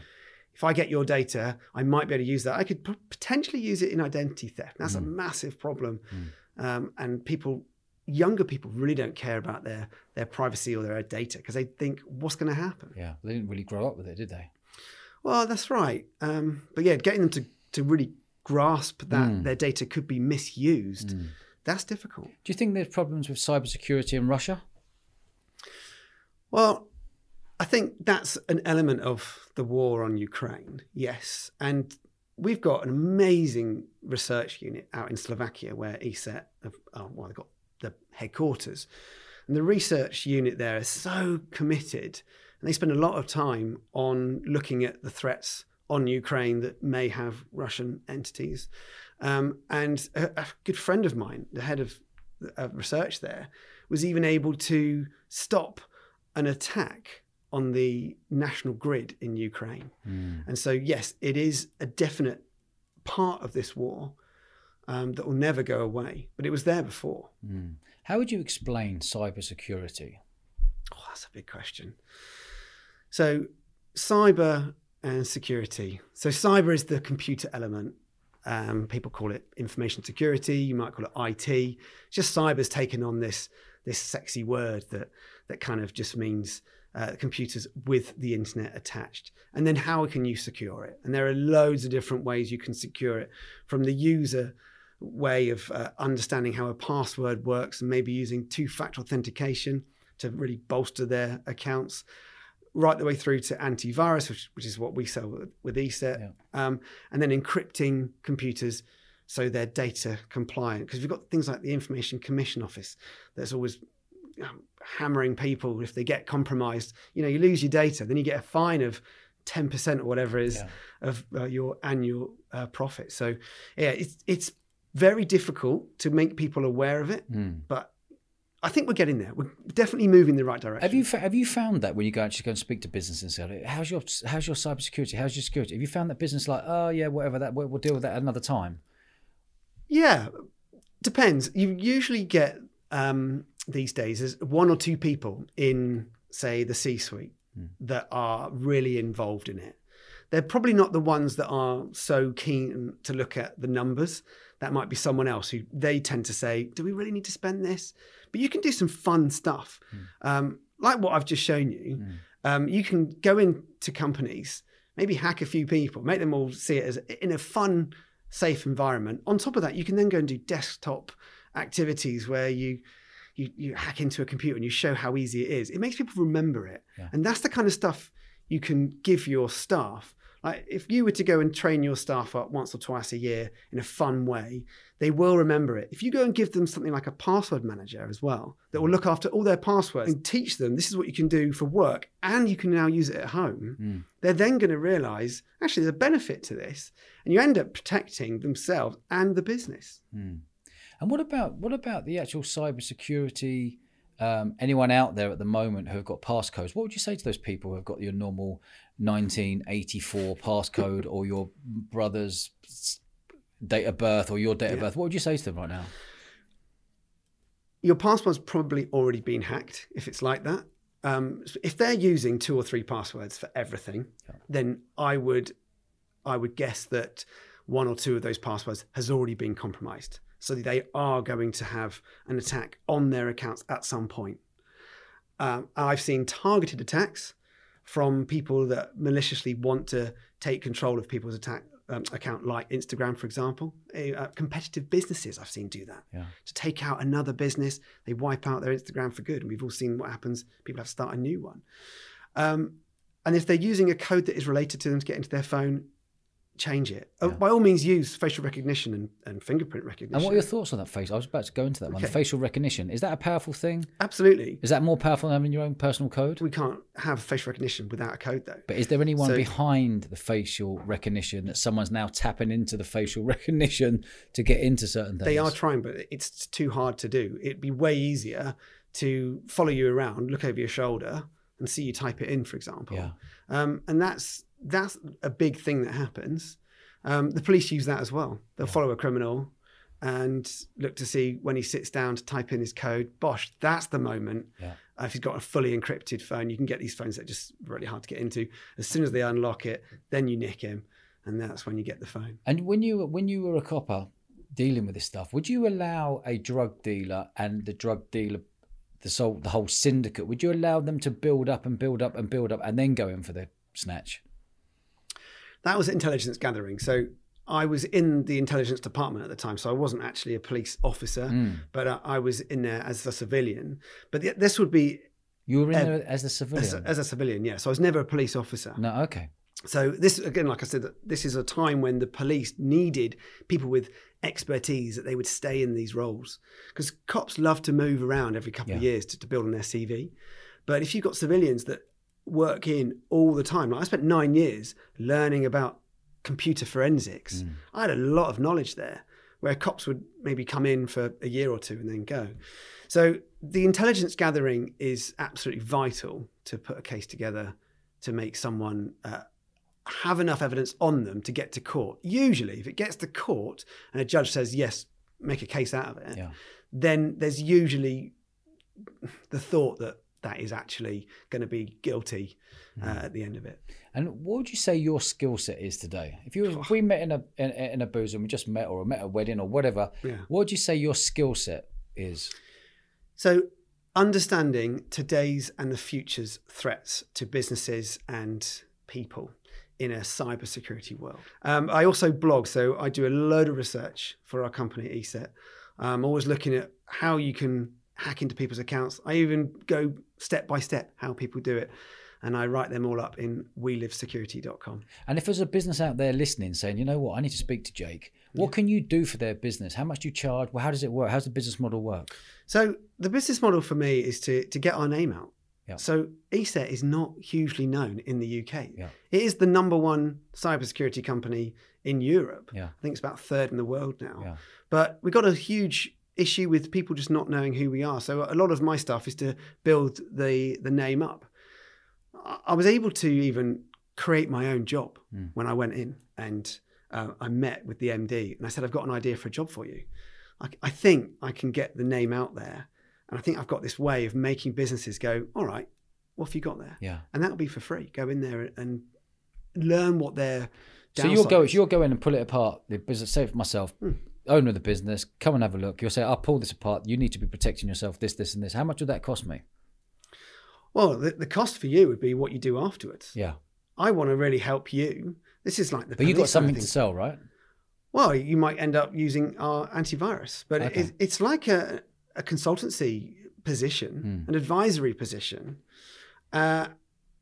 Speaker 1: if I get your data, I might be able to use that. I could potentially use it in identity theft. That's mm. a massive problem. Mm. Um, and people, younger people, really don't care about their their privacy or their data because they think, what's going to happen?
Speaker 2: Yeah, they didn't really grow up with it, did they?
Speaker 1: Well, that's right. Um, but yeah, getting them to to really grasp that mm. their data could be misused, mm. that's difficult.
Speaker 2: Do you think there's problems with cybersecurity in Russia?
Speaker 1: Well, I think that's an element of the war on Ukraine, yes. And we've got an amazing research unit out in Slovakia where ESET, have, oh, well, they've got the headquarters. And the research unit there is so committed and they spend a lot of time on looking at the threats on Ukraine that may have Russian entities. Um, and a, a, good friend of mine, the head of, of research there, was even able to stop an attack on the national grid in Ukraine. Mm. And so, yes, it is a definite part of this war um, that will never go away, but it was there before.
Speaker 2: Mm. How would you explain cybersecurity?
Speaker 1: Oh, that's a big question. So, cyber and security. So, cyber is the computer element. Um, people call it information security. You might call it IT. It's just cyber's taken on this this sexy word that that kind of just means uh, computers with the internet attached. And then how can you secure it? And there are loads of different ways you can secure it from the user way of uh, understanding how a password works and maybe using two factor authentication to really bolster their accounts. Right the way through to antivirus, which, which is what we sell with, with ESET, yeah. um, and then encrypting computers so they're data compliant. Because we've got things like the Information Commission Office that's always hammering people if they get compromised. You know, you lose your data, then you get a fine of 10% or whatever it is yeah. of uh, your annual uh, profit. So, yeah, it's, it's very difficult to make people aware of it, mm. but I think we're getting there. We're definitely moving in the right direction.
Speaker 2: Have you have you found that when you go actually go and speak to business and say, "How's your how's your cybersecurity? How's your security?" Have you found that business like, "Oh yeah, whatever that we'll, we'll deal with that another time"?
Speaker 1: Yeah, depends. You usually get um, these days is one or two people in, say, the C suite mm. that are really involved in it. they're probably not the ones that are so keen to look at the numbers. That might be someone else who they tend to say, "Do we really need to spend this?" But you can do some fun stuff, um, like what I've just shown you. Um, you can go into companies, maybe hack a few people, make them all see it as in a fun, safe environment. On top of that, you can then go and do desktop activities where you you, you hack into a computer and you show how easy it is. It makes people remember it,
Speaker 2: Yeah.
Speaker 1: and that's the kind of stuff you can give your staff. Like if you were to go and train your staff up once or twice a year in a fun way, they will remember it. If you go and give them something like a password manager as well, that will look after all their passwords and teach them this is what you can do for work and you can now use it at home,
Speaker 2: Mm.
Speaker 1: they're then going to realize actually there's a benefit to this. And you end up protecting themselves and the business.
Speaker 2: Mm. And what about what about the actual cybersecurity? Um, anyone out there at the moment who have got passcodes? What would you say to those people who have got your normal 1984 passcode or your brother's date of birth or your date of birth? What would you say to them right now?
Speaker 1: your password's probably already been hacked if it's like that. Um, if they're using two or three passwords for everything, then I would, I would guess that one or two of those passwords has already been compromised. So they are going to have an attack on their accounts at some point. Um, I've seen targeted attacks from people that maliciously want to take control of people's attack um, account, like Instagram, for example. Uh, competitive businesses I've seen do that
Speaker 2: Yeah.
Speaker 1: to take out another business. They wipe out their Instagram for good, and we've all seen what happens. People have to start a new one. Um, and if they're using a code that is related to them to get into their phone, change it. Uh, by all means, use facial recognition and, and fingerprint recognition.
Speaker 2: And what are your thoughts on that face? I was about to go into that one.
Speaker 1: Okay.
Speaker 2: facial recognition is that a powerful thing?
Speaker 1: Absolutely.
Speaker 2: Is that more powerful than having your own personal code?
Speaker 1: We can't have facial recognition without a code, though.
Speaker 2: But is there anyone
Speaker 1: So-
Speaker 2: behind the facial recognition that someone's now tapping into the facial recognition to get into certain things?
Speaker 1: They are trying, but it's too hard to do. It'd be way easier to follow you around, look over your shoulder, and see you type it in, for example.
Speaker 2: Yeah.
Speaker 1: Um, and that's that's a big thing that happens. Um, the police use that as well. They'll follow a criminal and look to see when he sits down to type in his code. Bosh, that's the moment.
Speaker 2: Yeah.
Speaker 1: Uh, if he's got a fully encrypted phone, you can get these phones that are just really hard to get into. As soon as they unlock it, then you nick him, and that's when you get the phone.
Speaker 2: And when you when you were a copper dealing with this stuff, would you allow a drug dealer and the drug dealer, the whole the whole syndicate, would you allow them to build up and build up and build up and then go in for the snatch?
Speaker 1: That was intelligence gathering. So I was in the intelligence department at the time, so I wasn't actually a police officer, but uh, I was in there as a civilian. But th- this would be
Speaker 2: You were in there as a
Speaker 1: as,
Speaker 2: civilian.
Speaker 1: as a civilian, yeah. So I was never a police officer.
Speaker 2: no, okay.
Speaker 1: So this again, like I said, this is a time when the police needed people with expertise that they would stay in these roles because cops love to move around every couple of years to, to build on their CV. But if you've got civilians that work in all the time, like I spent nine years learning about computer forensics, I had a lot of knowledge there. Where cops would maybe come in for a year or two and then go. So the intelligence gathering is absolutely vital to put a case together to make someone uh, have enough evidence on them to get to court. Usually, if it gets to court and a judge says, yes, make a case out of it,
Speaker 2: Yeah.
Speaker 1: then there's usually the thought that that is actually going to be guilty uh, at the end of it.
Speaker 2: And what would you say your skill set is today? If you if we met in a in, in a booze and we just met or met at a wedding or whatever,
Speaker 1: Yeah.
Speaker 2: what would you say your skill set is?
Speaker 1: So, understanding today's and the future's threats to businesses and people in a cybersecurity world. Um, I also blog, so I do a load of research for our company, ESET. I'm always looking at how you can hack into people's accounts. I even go step by step how people do it. And I write them all up in welivesecurity.com.
Speaker 2: And if there's a business out there listening saying, you know what, I need to speak to Jake, what can you do for their business? How much do you charge? Well, how does it work? How's the business model work?
Speaker 1: So the business model for me is to to get our name out.
Speaker 2: Yeah.
Speaker 1: So ESET is not hugely known in the UK.
Speaker 2: Yeah.
Speaker 1: It is the number one cybersecurity company in Europe.
Speaker 2: Yeah.
Speaker 1: I think it's about third in the world now.
Speaker 2: Yeah.
Speaker 1: But we've got a huge issue with people just not knowing who we are. So a lot of my stuff is to build the the name up. I was able to even create my own job
Speaker 2: Mm.
Speaker 1: when I went in and uh, I met with the MD and I said, I've got an idea for a job for you. I, I think I can get the name out there. And I think I've got this way of making businesses go, all right, what have you got there?
Speaker 2: Yeah.
Speaker 1: And that'll be for free. Go in there and learn what they're.
Speaker 2: So you'll go,
Speaker 1: is.
Speaker 2: you'll go in and pull it apart. The business, say for myself,
Speaker 1: Hmm.
Speaker 2: Owner of the business, come and have a look. You'll say, I'll pull this apart. You need to be protecting yourself. This, this, and this. How much would that cost me?
Speaker 1: Well, the, the cost for you would be what you do afterwards.
Speaker 2: Yeah,
Speaker 1: I want to really help you. This is like the
Speaker 2: but you've got
Speaker 1: police kind of
Speaker 2: something to sell, right?
Speaker 1: Well, you might end up using our antivirus, but
Speaker 2: Okay.
Speaker 1: it, it's like a, a consultancy position,
Speaker 2: Hmm.
Speaker 1: an advisory position. Uh,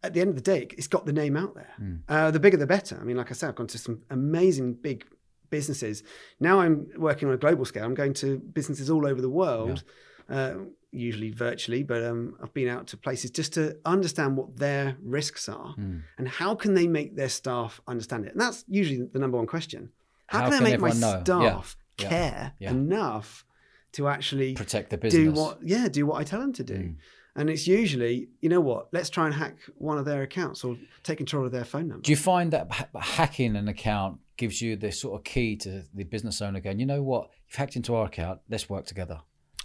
Speaker 1: at the end of the day, it's got the name out there.
Speaker 2: Hmm.
Speaker 1: Uh, the bigger, the better. I mean, like I said, I've gone to some amazing big businesses. Now I'm working on a global scale. I'm going to businesses all over the world, uh, usually virtually, but um, I've been out to places just to understand what their risks are
Speaker 2: Hmm.
Speaker 1: and how can they make their staff understand it. And that's usually the number one question. How,
Speaker 2: How
Speaker 1: can I make my
Speaker 2: know?
Speaker 1: Staff
Speaker 2: Yeah.
Speaker 1: care
Speaker 2: Yeah.
Speaker 1: enough to actually
Speaker 2: Protect the business.
Speaker 1: do what? Yeah, do what I tell them to do.
Speaker 2: Mm.
Speaker 1: And it's usually, you know what? Let's try and hack one of their accounts or take control of their phone number.
Speaker 2: Do you find that ha- hacking an account gives you the sort of key to the business owner going, you know what? You've hacked into our account. Let's work together.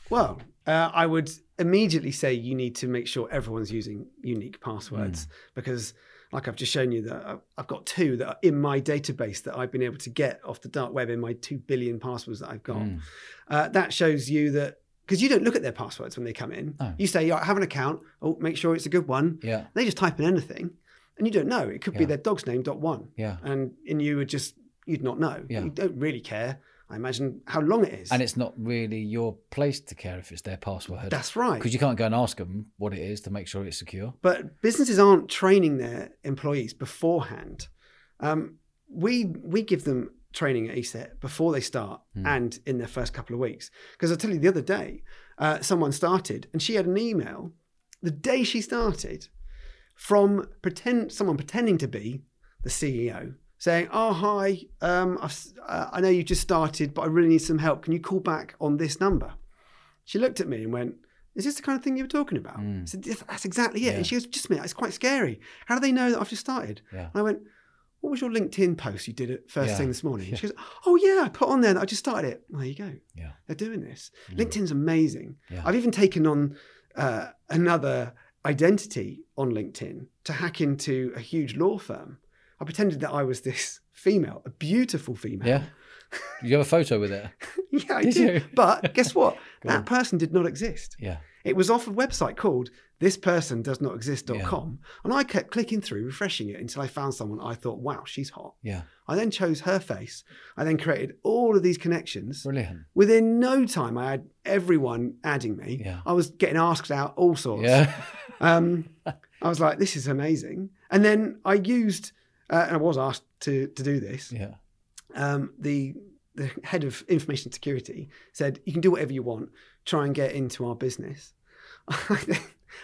Speaker 1: Well, uh, I would immediately say you need to make sure everyone's using unique passwords because, like I've just shown you, that I- I've got two that are in my database that I've been able to get off the dark web in my two billion passwords that I've got.
Speaker 2: Mm.
Speaker 1: Uh, that shows you that because you don't look at their passwords when they come in.
Speaker 2: No.
Speaker 1: You say, "I have an account. Oh, make sure it's a good one."
Speaker 2: Yeah,
Speaker 1: They just type in anything, and you don't know. It could be their dog's name dot one,
Speaker 2: yeah.
Speaker 1: and and you would just you'd not know.
Speaker 2: Yeah.
Speaker 1: You don't really care. I imagine how long it is.
Speaker 2: And it's not really your place to care if it's their password.
Speaker 1: That's right.
Speaker 2: Because you can't go and ask them what it is to make sure it's secure.
Speaker 1: But businesses aren't training their employees beforehand. Um, we we give them training at ESET before they start
Speaker 2: Hmm.
Speaker 1: and in their first couple of weeks. Because I tell you, the other day, uh, someone started and she had an email the day she started from pretend someone pretending to be the CEO saying, "Oh hi, um, I've, uh, I know you just started, but I really need some help. Can you call back on this number?" She looked at me and went, "Is this the kind of thing you were talking about?" I said, "That's exactly it."
Speaker 2: Yeah.
Speaker 1: And she goes, "Just a minute, it's quite scary. How do they know that I've just started?"
Speaker 2: Yeah.
Speaker 1: And I went, "What was your LinkedIn post you did at first
Speaker 2: Yeah.
Speaker 1: thing this morning?" She goes, "Oh yeah, I put on there that I just started it." Well, there you go.
Speaker 2: Yeah.
Speaker 1: They're doing this. LinkedIn's amazing. I've even taken on uh, another identity on LinkedIn to hack into a huge law firm. I pretended that I was this female, a beautiful female.
Speaker 2: Yeah. You have a photo with it?
Speaker 1: yeah, I
Speaker 2: Did?
Speaker 1: But guess what? That
Speaker 2: on.
Speaker 1: person did not exist.
Speaker 2: Yeah.
Speaker 1: It was off a website called thispersondoesnotexist.com. And I kept clicking through, refreshing it until I found someone I thought, wow, she's hot.
Speaker 2: Yeah.
Speaker 1: I then chose her face. I then created all of these connections.
Speaker 2: Brilliant.
Speaker 1: Within no time, I had everyone adding me.
Speaker 2: Yeah.
Speaker 1: I was getting asked out all sorts.
Speaker 2: Yeah.
Speaker 1: Um, I was like, this is amazing. And then I used, uh, and I was asked to, to do this.
Speaker 2: Yeah.
Speaker 1: Um, the the head of information security said, you can do whatever you want, try and get into our business.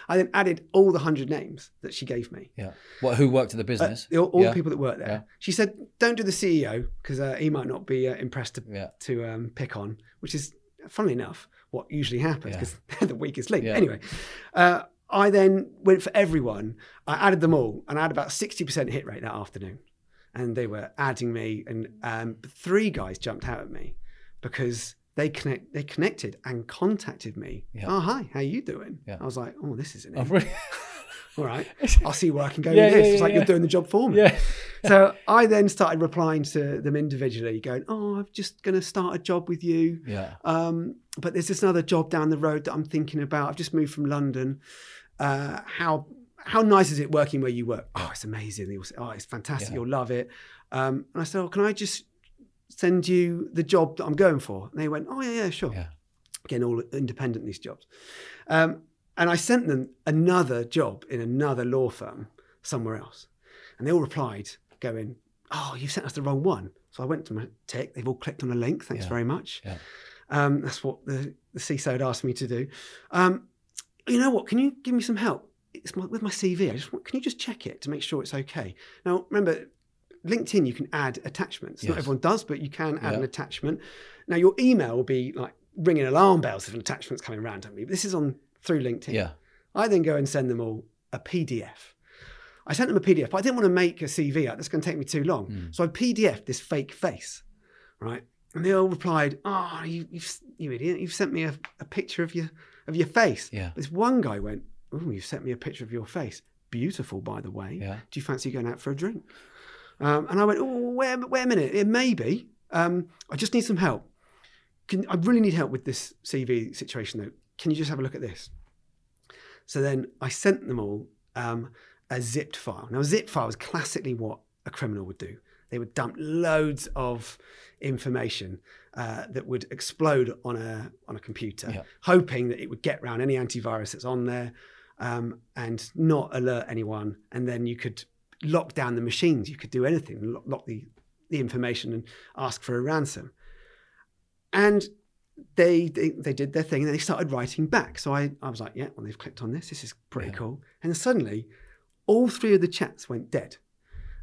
Speaker 1: I then added all the hundred names that she gave me.
Speaker 2: Yeah. What? Who worked at the
Speaker 1: Uh,
Speaker 2: business?
Speaker 1: all all
Speaker 2: yeah.
Speaker 1: the people that worked there.
Speaker 2: Yeah.
Speaker 1: She said, "Don't do the CEO because uh, he might not be uh, impressed to,
Speaker 2: Yeah.
Speaker 1: to um, pick on." Which is, funnily enough, what usually happens because they're the weakest link. Anyway, uh, I then went for everyone. I added them all, and I had about sixty percent hit rate that afternoon. And they were adding me, and um, three guys jumped out at me because they connect they connected and contacted me.
Speaker 2: Yeah.
Speaker 1: Oh hi, how are you doing?
Speaker 2: Yeah.
Speaker 1: I was like, oh, this isn't it.
Speaker 2: Oh, really?
Speaker 1: All right, I'll see where I can go
Speaker 2: Yeah,
Speaker 1: with this.
Speaker 2: yeah,
Speaker 1: it's like you're doing the job for me.
Speaker 2: yeah.
Speaker 1: So I then started replying to them individually, going, "Oh, I'm just going to start a job with you,
Speaker 2: Yeah.
Speaker 1: um, but there's this another job down the road that I'm thinking about. I've just moved from London. Uh, how how nice is it working where you work? Oh, it's amazing. They all say, oh, it's fantastic.
Speaker 2: Yeah.
Speaker 1: You'll love it. Um, and I said, oh, can I just send you the job that I'm going for? And they went, oh yeah, yeah, sure
Speaker 2: Yeah.
Speaker 1: again, all independent these jobs. Um, and I sent them another job in another law firm somewhere else. And they all replied, going, Oh, you've sent us the wrong one. So I went to my tech, they've all clicked on a link. Thanks
Speaker 2: Yeah.
Speaker 1: very much.
Speaker 2: Yeah.
Speaker 1: Um, that's what the, the CISO had asked me to do. Um, you know what? Can you give me some help? It's my, with my CV. I just want, can you just check it to make sure it's okay? Now, remember, LinkedIn, you can add attachments. Not everyone does, but you can add
Speaker 2: Yeah.
Speaker 1: an attachment. Now, your email will be like ringing alarm bells if an attachment's coming randomly. But this is on through LinkedIn.
Speaker 2: Yeah.
Speaker 1: I then go and send them all a PDF. I sent them a PDF, but I didn't want to make a CV out. That's going to take me too long.
Speaker 2: Mm.
Speaker 1: So I PDF'd this fake face, right? And they all replied, "Oh, you, you've, you idiot! You've sent me a, a picture of your of your face."
Speaker 2: Yeah.
Speaker 1: This one guy went, "Oh, you've sent me a picture of your face. Beautiful, by the way.
Speaker 2: Yeah.
Speaker 1: Do you fancy going out for a drink?" Um, and I went, oh, wait, wait a minute, it may be. Um, I just need some help. Can, I really need help with this CV situation, though. Can you just have a look at this? So then I sent them all um, a zipped file. Now, a zip file is classically what a criminal would do. They would dump loads of information uh, that would explode on a on a computer,
Speaker 2: Yeah.
Speaker 1: hoping that it would get around any antivirus that's on there um, and not alert anyone. And then you could lock down the machines. You could do anything, lock, lock the the information and ask for a ransom. And they, they they did their thing and they started writing back. So I, I was like, yeah, well, they've clicked on this. This is pretty
Speaker 2: Yeah.
Speaker 1: cool. And suddenly, all three of the chats went dead.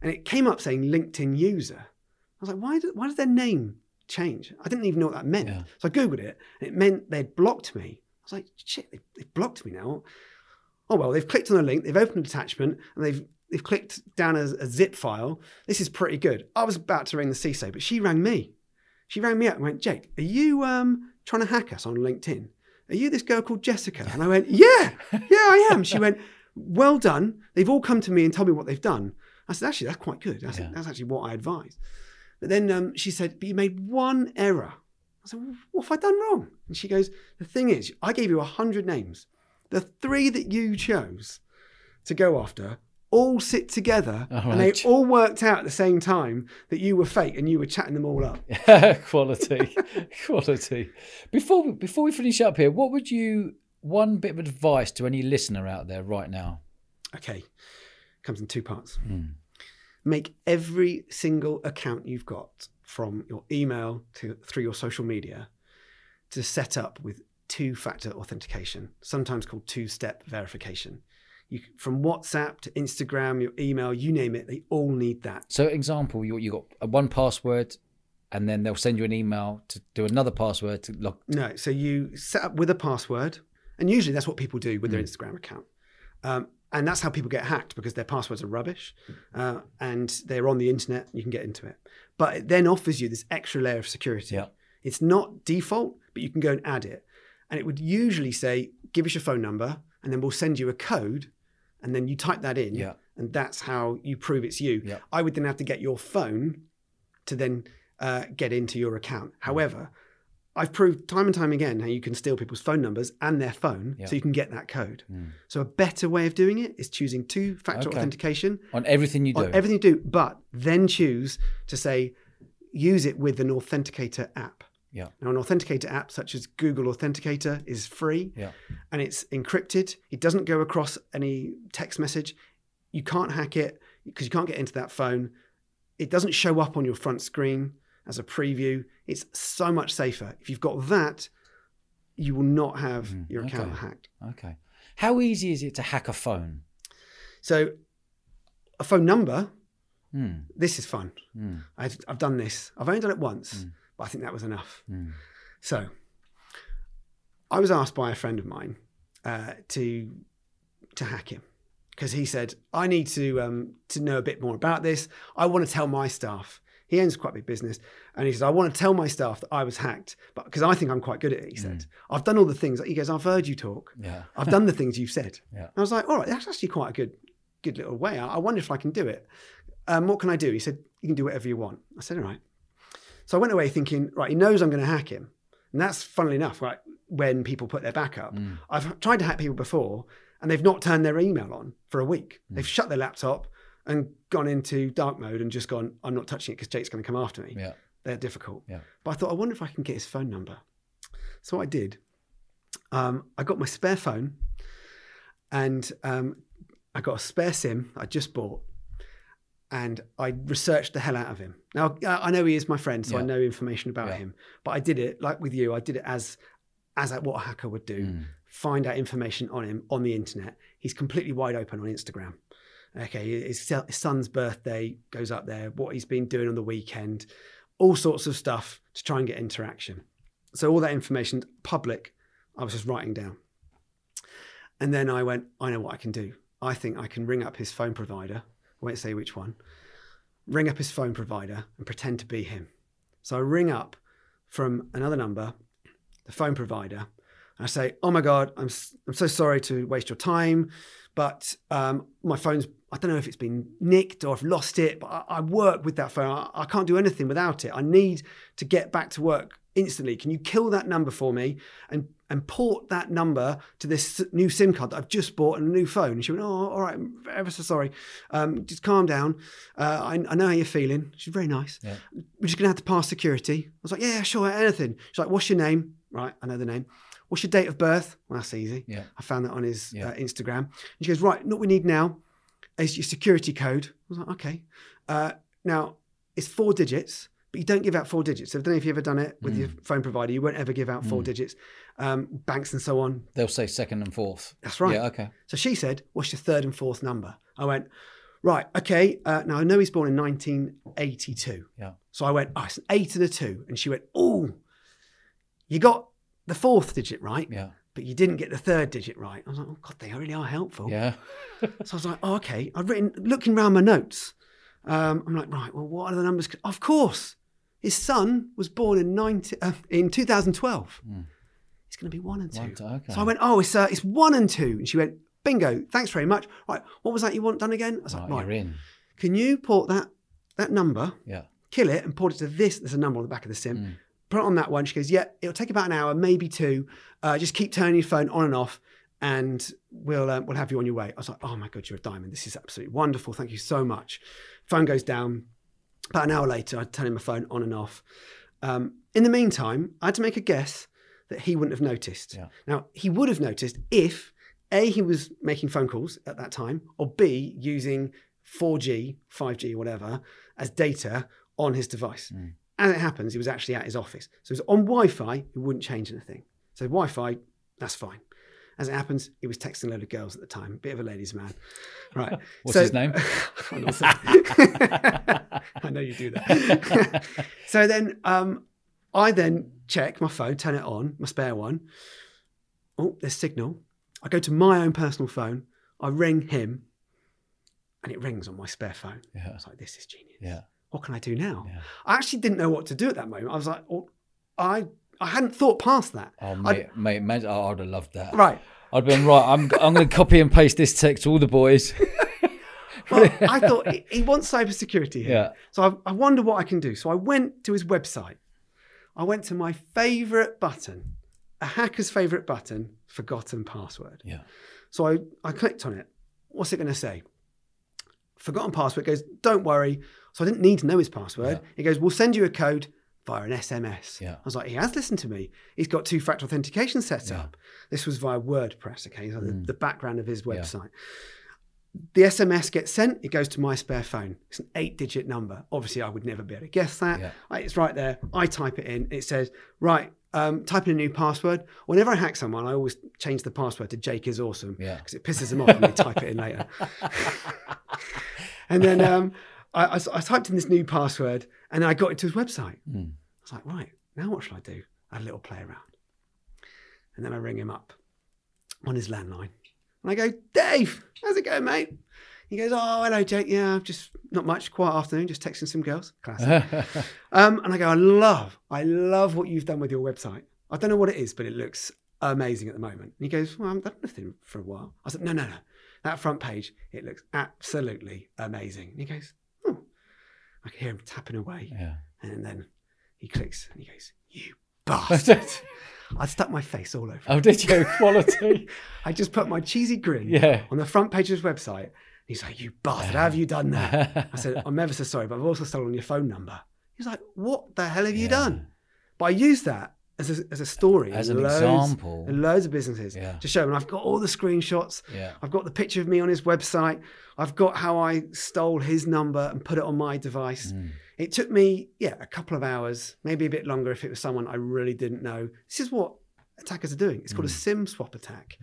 Speaker 1: And it came up saying LinkedIn user. I was like, why did, why did their name change? I didn't even know what that meant.
Speaker 2: Yeah.
Speaker 1: So I Googled it and it meant they'd blocked me. I was like, shit, they, they've blocked me now. Oh, well, they've clicked on a link, they've opened an attachment, and they've they've clicked down a, a zip file. This is pretty good. I was about to ring the CISO, but she rang me. She rang me up and went, Jake, are you um, trying to hack us on LinkedIn? Are you this girl called Jessica? And I went, yeah, yeah, I am. She went, well done. They've all come to me and told me what they've done. I said, actually, that's quite good. That's,
Speaker 2: Yeah.
Speaker 1: that's actually what I advise. But then um, she said, but you made one error. I said, well, what have I done wrong? And she goes, the thing is, I gave you 100 names. The three that you chose to go after all sit together
Speaker 2: All
Speaker 1: and they all worked out at the same time that you were fake and you were chatting them all up.
Speaker 2: quality, quality. Before we, before we finish up here, what would you one bit of advice to any listener out there right now?
Speaker 1: Okay, comes in two parts.
Speaker 2: Hmm.
Speaker 1: Make every single account you've got from your email to through your social media to set up with two-factor authentication, sometimes called two-step verification. You, from WhatsApp to Instagram, your email, you name it, they all need that.
Speaker 2: So, example, you you got a one password, and then they'll send you an email to do another password to log.
Speaker 1: No, so you set up with a password, and usually that's what people do with their Instagram account. Um, and that's how people get hacked because their passwords are rubbish uh, and they're on the internet, you can get into it. But it then offers you this extra layer of security.
Speaker 2: Yeah.
Speaker 1: It's not default, but you can go and add it. And it would usually say, give us your phone number, and then we'll send you a code, and then you type that in,
Speaker 2: Yeah.
Speaker 1: and that's how you prove it's you.
Speaker 2: Yeah.
Speaker 1: I would then have to get your phone to then uh, get into your account. However, I've proved time and time again how you can steal people's phone numbers and their phone
Speaker 2: Yeah.
Speaker 1: so you can get that code.
Speaker 2: Mm.
Speaker 1: So a better way of doing it is choosing two factor
Speaker 2: Okay.
Speaker 1: authentication
Speaker 2: on everything you do.
Speaker 1: on everything you do, but then choose to say use it with an authenticator app.
Speaker 2: Yeah.
Speaker 1: Now, an authenticator app such as Google Authenticator is free
Speaker 2: Yeah.
Speaker 1: and it's encrypted. It doesn't go across any text message. You can't hack it because you can't get into that phone. It doesn't show up on your front screen as a preview. It's so much safer. If you've got that, you will not have
Speaker 2: Mhm.
Speaker 1: your account
Speaker 2: Okay.
Speaker 1: hacked.
Speaker 2: Okay. How easy is it to hack a phone?
Speaker 1: So, a phone number,
Speaker 2: Hmm.
Speaker 1: this is fun.
Speaker 2: Hmm.
Speaker 1: I've, I've done this. I've only done it once,
Speaker 2: Mm.
Speaker 1: but I think that was enough.
Speaker 2: Hmm.
Speaker 1: So, I was asked by a friend of mine uh, to to hack him because he said, "I need to um, to know a bit more about this. I want to tell my staff." He owns quite a big business, and he says, "I want to tell my staff that I was hacked, but because I think I'm quite good at it." He said, "I've done all the things." He goes, "I've heard you talk.
Speaker 2: Yeah.
Speaker 1: I've done the things you've said."
Speaker 2: Yeah.
Speaker 1: I was like, "All right, that's actually quite a good good little way. I, I wonder if I can do it. Um, what can I do?" He said, "You can do whatever you want." I said, "All right." So I went away thinking, right, he knows I'm going to hack him. And that's funnily enough, right, when people put their back up.
Speaker 2: Mm.
Speaker 1: I've tried to hack people before and they've not turned their email on for a week. They've shut their laptop and gone into dark mode and just gone, I'm not touching it because Jake's going to come after me.
Speaker 2: Yeah.
Speaker 1: They're difficult.
Speaker 2: Yeah.
Speaker 1: But I thought, I wonder if I can get his phone number. So I did, um, I got my spare phone and um, I got a spare SIM I just bought and I researched the hell out of him. Now I know he is my friend, so I know information about
Speaker 2: Yeah.
Speaker 1: him. But I did it like with you. I did it as as what a hacker would do.
Speaker 2: Mm.
Speaker 1: Find out information on him on the internet. He's completely wide open on Instagram. Okay, his, son's birthday goes up there. What he's been doing on the weekend, all sorts of stuff to try and get interaction. So all that information public, I was just writing down. And then I went, I know what I can do. I think I can ring up his phone provider. I won't say which one. Ring up his phone provider and pretend to be him. So I ring up from another number, the phone provider, and I say, "Oh my God, I'm I'm so sorry to waste your time, but um, my phone's I don't know if it's been nicked or I've lost it, but I, I work with that phone. I, I can't do anything without it. I need to get back to work instantly. Can you kill that number for me and and port that number to this new SIM card that I've just bought and a new phone? And she went, Oh, all right, I'm ever so sorry. Um, just calm down. Uh, I, I know how you're feeling. She's very nice.
Speaker 2: Yeah.
Speaker 1: We're just gonna have to pass security. I was like, Yeah, sure, anything. She's like, What's your name? Right, I know the name. What's your date of birth? Well, that's easy.
Speaker 2: Yeah.
Speaker 1: I found that on his
Speaker 2: Yeah.
Speaker 1: uh, Instagram. And she goes, Right, what we need now is your security code. I was like, Okay. Uh, now, it's four digits, but you don't give out four digits. So I don't know if you've ever done it with your phone provider. You won't ever give out four digits. Um, banks and so on.
Speaker 2: They'll say second and fourth.
Speaker 1: That's right.
Speaker 2: Yeah, okay.
Speaker 1: So she said, What's your third and fourth number? I went, Right, okay. Uh, now I know he's born in 1982.
Speaker 2: Yeah.
Speaker 1: So I went, Oh, it's an eight and a two. And she went, Oh, you got the fourth digit right,
Speaker 2: Yeah.
Speaker 1: But you didn't get the third digit right. I was like, Oh, God, they really are helpful.
Speaker 2: Yeah.
Speaker 1: So I was like, oh, okay. I've written, looking around my notes. Um, I'm like, right, well, what are the numbers? Of course, his son was born in 90, uh, in 2012. He's going to be one and two.
Speaker 2: One, okay.
Speaker 1: So I went, oh, it's, uh, it's one and two. And she went, bingo, thanks very much. Right, what was that you want done again? I was like,
Speaker 2: Right,
Speaker 1: right,
Speaker 2: you're in.
Speaker 1: can you port that, that number,
Speaker 2: Yeah.
Speaker 1: kill it and port it to this? There's a number on the back of the sim.
Speaker 2: Mm.
Speaker 1: Put it on that one. She goes, yeah, it'll take about an hour, maybe two. Uh, just keep turning your phone on and off and we'll uh, we'll have you on your way. I was like, oh my god, you're a diamond. This is absolutely wonderful. Thank you so much. Phone goes down. About an hour later, I turn my phone on and off. Um, in the meantime, I had to make a guess that he wouldn't have noticed.
Speaker 2: Yeah.
Speaker 1: Now he would have noticed if a he was making phone calls at that time, or b using 4G, 5G, whatever as data on his device. As it happens, he was actually at his office, so it was on Wi-Fi. It wouldn't change anything. So Wi-Fi, that's fine. As it happens, he was texting a load of girls at the time. Bit of a ladies' man, right?
Speaker 2: What's
Speaker 1: So-
Speaker 2: his name?
Speaker 1: I'm not saying- I know you do that. so then, um, I then check my phone, turn it on, my spare one. Oh, there's signal. I go to my own personal phone. I ring him, and it rings on my spare phone. I
Speaker 2: Yeah.
Speaker 1: was like, "This is genius.
Speaker 2: Yeah.
Speaker 1: What can I do now?"
Speaker 2: Yeah.
Speaker 1: I actually didn't know what to do at that moment. I was like, oh, I I hadn't thought past that.
Speaker 2: Oh, mate, mate, imagine, oh, I'd have loved that.
Speaker 1: Right.
Speaker 2: I'd been right. I'm, I'm going to copy and paste this text to all the boys.
Speaker 1: Well, I thought he, he wants cybersecurity here.
Speaker 2: Yeah.
Speaker 1: So I, I wonder what I can do. So I went to his website. I went to my favorite button, a hacker's favorite button, forgotten password.
Speaker 2: Yeah.
Speaker 1: So I, I clicked on it. What's it going to say? Forgotten password goes, don't worry. So I didn't need to know his password. He goes, we'll send you a code via an SMS.
Speaker 2: Yeah.
Speaker 1: I was like, he has listened to me. He's got two factor authentication set up. This was via WordPress, okay? So the,
Speaker 2: Mm.
Speaker 1: the background of his website. The SMS gets sent, it goes to my spare phone. It's an eight digit number. Obviously, I would never be able to guess that.
Speaker 2: Yeah.
Speaker 1: I- It's right there. I type it in. It says, right, um, type in a new password. Whenever I hack someone, I always change the password to Jake is awesome
Speaker 2: Yeah.
Speaker 1: because it pisses them off when they type it in later. and then um, I, I, I typed in this new password and then I got into his website.
Speaker 2: Mm.
Speaker 1: I was like, right, now what should I do? I had a little play around. And then I ring him up on his landline. And I go, Dave, how's it going, mate? He goes, oh, hello, Jake. Yeah, just not much. Quiet afternoon, just texting some girls. Classic. um, and I go, I love, I love what you've done with your website. I don't know what it is, but it looks amazing at the moment. And he goes, well, I haven't done anything for a while. I said, no, no, no. That front page, it looks absolutely amazing. And he goes. I can hear him tapping away.
Speaker 2: yeah.
Speaker 1: And then he clicks and he goes, You bastard. I stuck my face all over.
Speaker 2: Oh, did you? Quality.
Speaker 1: I just put my cheesy grin
Speaker 2: Yeah.
Speaker 1: on the front page of his website. He's like, You bastard, how have you done that? I said, I'm ever so sorry, but I've also stolen your phone number. He's like, What the hell have you done? But I used that as a, as a story.
Speaker 2: As an
Speaker 1: loads,
Speaker 2: example.
Speaker 1: In loads of businesses
Speaker 2: Yeah.
Speaker 1: to show And I've got all the screenshots.
Speaker 2: Yeah.
Speaker 1: I've got the picture of me on his website. I've got how I stole his number and put it on my device.
Speaker 2: Mm.
Speaker 1: It took me, yeah, a couple of hours, maybe a bit longer if it was someone I really didn't know. This is what attackers are doing. It's called a
Speaker 2: Mm.
Speaker 1: SIM swap attack.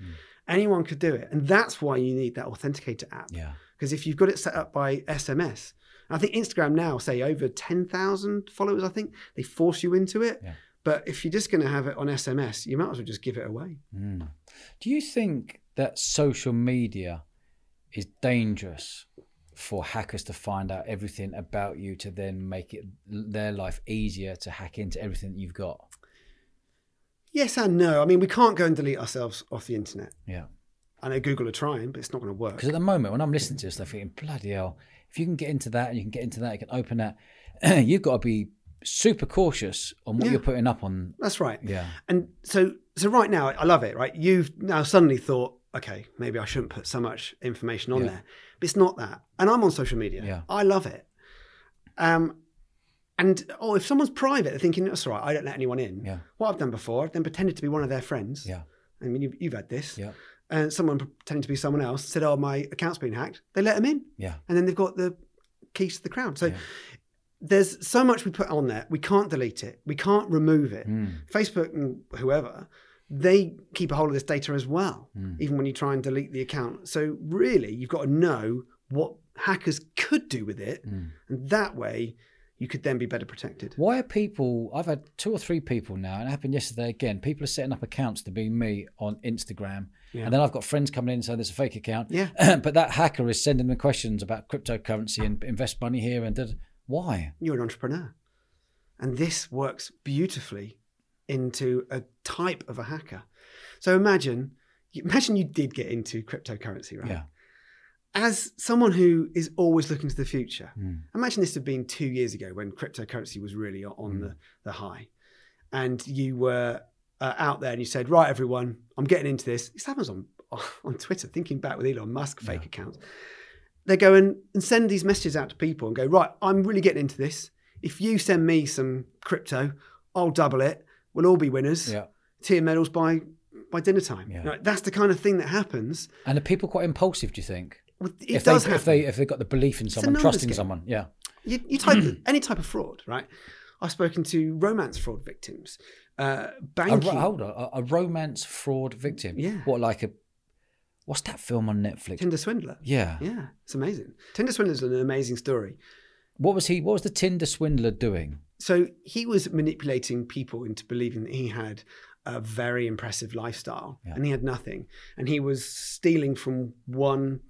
Speaker 1: Anyone could do it. And that's why you need that authenticator app.
Speaker 2: Yeah.
Speaker 1: Because if you've got it set up by SMS, I think Instagram now say over 10,000 followers, I think, they force you into it.
Speaker 2: Yeah.
Speaker 1: But if you're just going to have it on SMS, you might as well just give it away.
Speaker 2: Mm. Do you think that social media is dangerous for hackers to find out everything about you to then make it their life easier to hack into everything that you've got?
Speaker 1: Yes and no. I mean, we can't go and delete ourselves off the internet.
Speaker 2: Yeah.
Speaker 1: I know Google are trying, but it's not going to work.
Speaker 2: Because at the moment, when I'm listening to this, I'm thinking, bloody hell, if you can get into that and you can get into that, you can open that, you've got to be super cautious on what
Speaker 1: Yeah.
Speaker 2: you're putting up on.
Speaker 1: That's right.
Speaker 2: Yeah.
Speaker 1: And so, so right now, I love it. Right, you've now suddenly thought, okay, maybe I shouldn't put so much information on
Speaker 2: Yeah.
Speaker 1: there, but it's not that. And I'm on social media.
Speaker 2: Yeah.
Speaker 1: I love it. Um, and oh, if someone's private, they're thinking that's all right. I don't let anyone in.
Speaker 2: Yeah.
Speaker 1: What I've done before, I've then pretended to be one of their friends.
Speaker 2: Yeah.
Speaker 1: I mean, you've, you've had this.
Speaker 2: Yeah.
Speaker 1: And someone pretending to be someone else said, "Oh, my account's been hacked." They let them in,
Speaker 2: Yeah.
Speaker 1: and then they've got the keys to the crowd. So
Speaker 2: Yeah.
Speaker 1: There's so much we put on there. We can't delete it. We can't remove it.
Speaker 2: Mm.
Speaker 1: Facebook and whoever, they keep a hold of this data as well,
Speaker 2: Mm.
Speaker 1: even when you try and delete the account. So really, you've got to know what hackers could do with it,
Speaker 2: Mm.
Speaker 1: and that way, you could then be better protected.
Speaker 2: Why are people? I've had two or three people now, and it happened yesterday again. People are setting up accounts to be me on Instagram,
Speaker 1: Yeah.
Speaker 2: and then I've got friends coming in saying there's a fake account.
Speaker 1: Yeah.
Speaker 2: but that hacker is sending them questions about cryptocurrency and invest money here and da- why?
Speaker 1: You're an entrepreneur, and this works beautifully into a type of a hacker. So imagine, imagine you did get into cryptocurrency, right?
Speaker 2: Yeah.
Speaker 1: As someone who is always looking to the future,
Speaker 2: Mm.
Speaker 1: imagine this had been two years ago when cryptocurrency was really on the, the high and you were uh, out there and you said right everyone i'm getting into this this happens on on twitter thinking back with elon musk fake
Speaker 2: Yeah.
Speaker 1: accounts they go and, and send these messages out to people and go right i'm really getting into this if you send me some crypto i'll double it we'll all be winners
Speaker 2: Yeah.
Speaker 1: tier medals by by dinner time
Speaker 2: Yeah.
Speaker 1: That's the kind of thing that happens
Speaker 2: And are people quite impulsive? Do you think?
Speaker 1: Well, it
Speaker 2: if
Speaker 1: does
Speaker 2: they
Speaker 1: happen.
Speaker 2: if they if they've got the belief in someone, trusting
Speaker 1: game.
Speaker 2: someone, yeah,
Speaker 1: You, you type any type of fraud, right? I've spoken to romance fraud victims, uh, banking.
Speaker 2: ro- hold on, a, a romance fraud victim.
Speaker 1: Yeah.
Speaker 2: What like a what's that film on Netflix?
Speaker 1: Tinder swindler.
Speaker 2: yeah.
Speaker 1: Yeah, it's amazing. Tinder swindler is an amazing story.
Speaker 2: What was he? What was the Tinder swindler doing?
Speaker 1: So he was manipulating people into believing that he had a very impressive lifestyle
Speaker 2: Yeah.
Speaker 1: and he had nothing. And he was stealing from one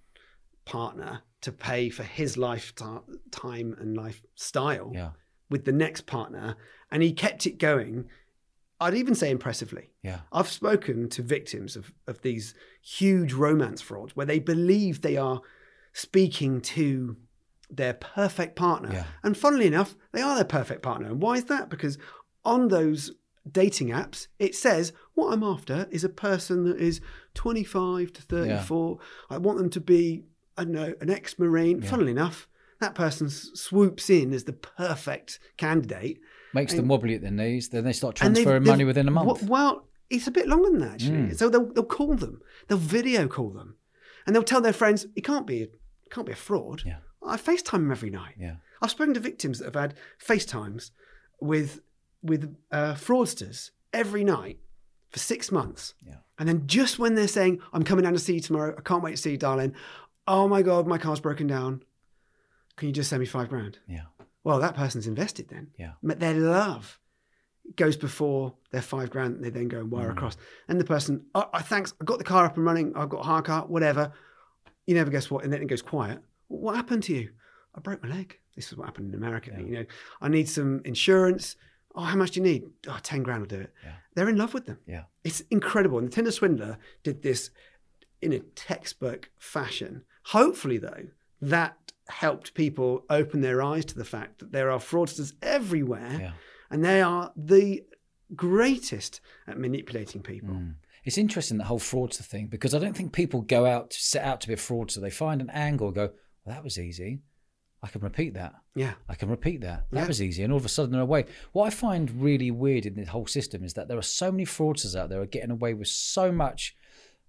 Speaker 1: partner to pay for his lifetime and lifestyle
Speaker 2: Yeah.
Speaker 1: with the next partner. And he kept it going, I'd even say impressively.
Speaker 2: Yeah.
Speaker 1: I've spoken to victims of, of these huge romance frauds where they believe they are speaking to their perfect partner.
Speaker 2: Yeah.
Speaker 1: And funnily enough, they are their perfect partner. And why is that? Because on those dating apps, it says, What I'm after is a person that is 25 to 34. Yeah. I want them to be, I don't know, an ex Marine.
Speaker 2: Yeah.
Speaker 1: Funnily enough, that person swoops in as the perfect candidate.
Speaker 2: Makes them wobbly at their knees. Then they start
Speaker 1: And they've-
Speaker 2: transferring
Speaker 1: they've-
Speaker 2: money within a month.
Speaker 1: Well, it's a bit longer than that actually.
Speaker 2: Mm.
Speaker 1: So they'll they'll call them, they'll video call them, and they'll tell their friends, "It can't be, it can't be a fraud."
Speaker 2: Yeah.
Speaker 1: I FaceTime them every night.
Speaker 2: yeah.
Speaker 1: I've spoken to victims that have had FaceTimes with with uh, fraudsters every night for six months.
Speaker 2: Yeah.
Speaker 1: And then just when they're saying, "I'm coming down to see you tomorrow. I can't wait to see you, darling." Oh my god, my car's broken down. Can you just send me five grand?
Speaker 2: Yeah.
Speaker 1: Well, that person's invested then.
Speaker 2: Yeah.
Speaker 1: But their love goes before their five grand. They then go and wire
Speaker 2: Mm.
Speaker 1: across. And the person, oh, thanks, I got the car up and running. I've got a hire car, whatever. You never guess what. And then it goes quiet. What happened to you? I broke my leg. This is what happened in America.
Speaker 2: Yeah.
Speaker 1: You know, I need some insurance. Oh, how much do you need? Oh, 10 grand will do it.
Speaker 2: Yeah.
Speaker 1: They're in love with them.
Speaker 2: Yeah.
Speaker 1: It's incredible. And the Tinder Swindler did this in a textbook fashion. Hopefully, though, that helped people open their eyes to the fact that there are fraudsters everywhere
Speaker 2: Yeah.
Speaker 1: and they are the greatest at manipulating people.
Speaker 2: Mm. It's interesting that whole fraudster thing because I don't think people go out to set out to be a fraudster. They find an angle, and go, well, that was easy. I can repeat that.
Speaker 1: Yeah.
Speaker 2: I can repeat that. That
Speaker 1: Yeah.
Speaker 2: was easy. And all of a sudden they're away. What I find really weird in the whole system is that there are so many fraudsters out there are getting away with so much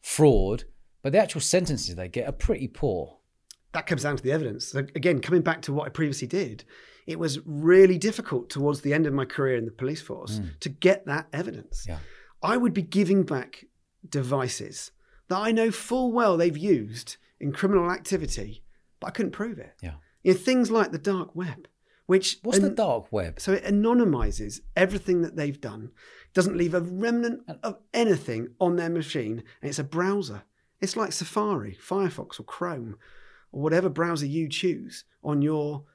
Speaker 2: fraud, but the actual sentences they get are pretty poor.
Speaker 1: That comes down to the evidence. So again, coming back to what I previously did, it was really difficult towards the end of my career in the police force mm. to get that evidence.
Speaker 2: Yeah.
Speaker 1: I would be giving back devices that I know full well they've used in criminal activity, but I couldn't prove it.
Speaker 2: Yeah.
Speaker 1: You know, things like the dark web, which
Speaker 2: What's the dark web?
Speaker 1: so it anonymizes everything that they've done, doesn't leave a remnant of anything on their machine, and it's a browser. It's like Safari, Firefox, or Chrome, or whatever browser you choose on your,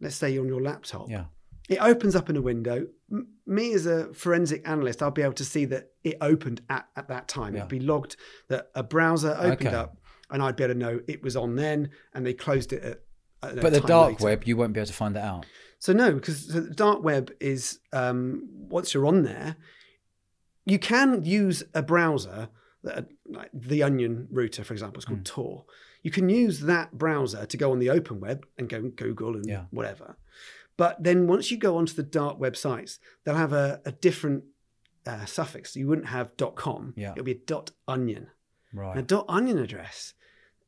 Speaker 1: let's say, on your laptop.
Speaker 2: Yeah.
Speaker 1: It opens up in a window. m- me as a forensic analyst, I'll be able to see that it opened at, at that time.
Speaker 2: Yeah.
Speaker 1: It'd be logged that a browser opened
Speaker 2: Okay.
Speaker 1: up, and I'd be able to know it was on then, and they closed it at. at
Speaker 2: But the dark
Speaker 1: later.
Speaker 2: web, you won't be able to find that out.
Speaker 1: So no, because the dark web is um, once you're on there, you can use a browser, that, like the Onion router, for example, it's called Tor. You can use that browser to go on the open web and go and Google and
Speaker 2: Yeah.
Speaker 1: whatever. But then once you go onto the dark web sites, they'll have a, a different uh, suffix. You wouldn't have .com.
Speaker 2: Yeah.
Speaker 1: It'll be a dot .onion.
Speaker 2: Right.
Speaker 1: A dot onion address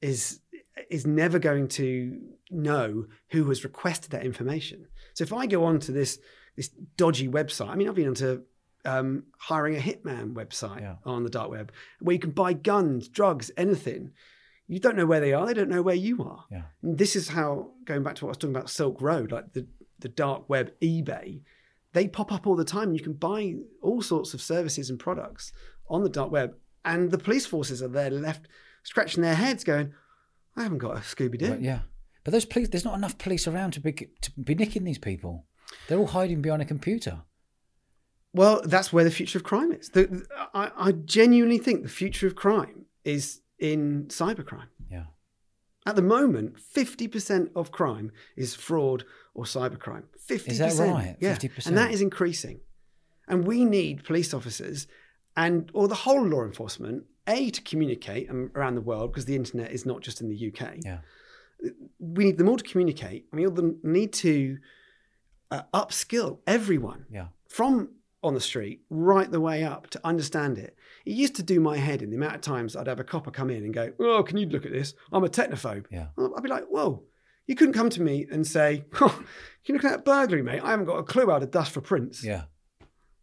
Speaker 1: is is never going to know who has requested that information. So if I go onto this this dodgy website, I mean, I've been onto um, hiring a hitman website
Speaker 2: Yeah.
Speaker 1: on the dark web where you can buy guns, drugs, anything. You don't know where they are. They don't know where you are.
Speaker 2: Yeah.
Speaker 1: And this is how going back to what I was talking about Silk Road, like the the dark web, eBay. They pop up all the time. You can buy all sorts of services and products on the dark web, and the police forces are there left scratching their heads, going, "I haven't got a Scooby Doo."
Speaker 2: But, yeah. But those police, there's not enough police around to be to be nicking these people. They're all hiding behind a computer.
Speaker 1: Well, that's where the future of crime is. The, I, I genuinely think the future of crime is in cybercrime.
Speaker 2: Yeah.
Speaker 1: At the moment, 50% of crime is fraud or cybercrime. 50%.
Speaker 2: Is that right?
Speaker 1: Yeah.
Speaker 2: 50%?
Speaker 1: And that is increasing. And we need police officers and or the whole law enforcement, A, to communicate around the world, because the internet is not just in the UK.
Speaker 2: Yeah.
Speaker 1: We need them all to communicate. We all need to uh, upskill everyone
Speaker 2: Yeah.
Speaker 1: from on the street right the way up to understand it. It used to do my head in the amount of times I'd have a copper come in and go, "Oh, can you look at this? I'm a technophobe."
Speaker 2: Yeah.
Speaker 1: I'd be like, "Whoa." You couldn't come to me and say, oh, "You look at that burglary, mate. I haven't got a clue how to dust for prints."
Speaker 2: Yeah.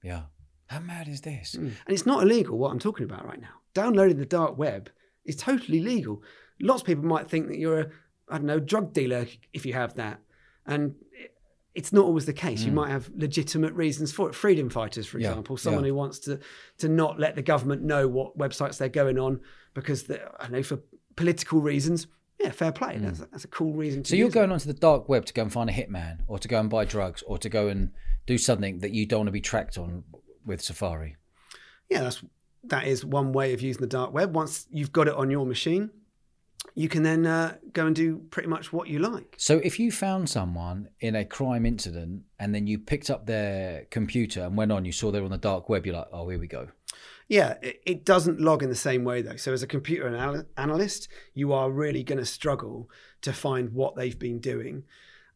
Speaker 2: Yeah. How mad is this?
Speaker 1: Mm. And it's not illegal what I'm talking about right now. Downloading the dark web is totally legal. Lots of people might think that you're a, I don't know, drug dealer if you have that. And it's not always the case. You might have legitimate reasons for it. Freedom fighters, for
Speaker 2: Mm. Yeah,
Speaker 1: example, someone
Speaker 2: yeah.
Speaker 1: who wants to to not let the government know what websites they're going on because I know for political reasons. Yeah, fair play. That's, that's a cool reason to
Speaker 2: Mm. So you're
Speaker 1: use it.
Speaker 2: going onto the dark web to go and find a hitman, or to go and buy drugs, or to go and do something that you don't want to be tracked on with Safari.
Speaker 1: yeah, that's that is one way of using the dark web. Once you've got it on your machine, you can then uh, go and do pretty much what you like.
Speaker 2: So if you found someone in a crime incident and then you picked up their computer and went on, you saw they're on the dark web, you're like, oh, here we go.
Speaker 1: Yeah, it, it doesn't log in the same way though. So as a computer anal- analyst, you are really going to struggle to find what they've been doing.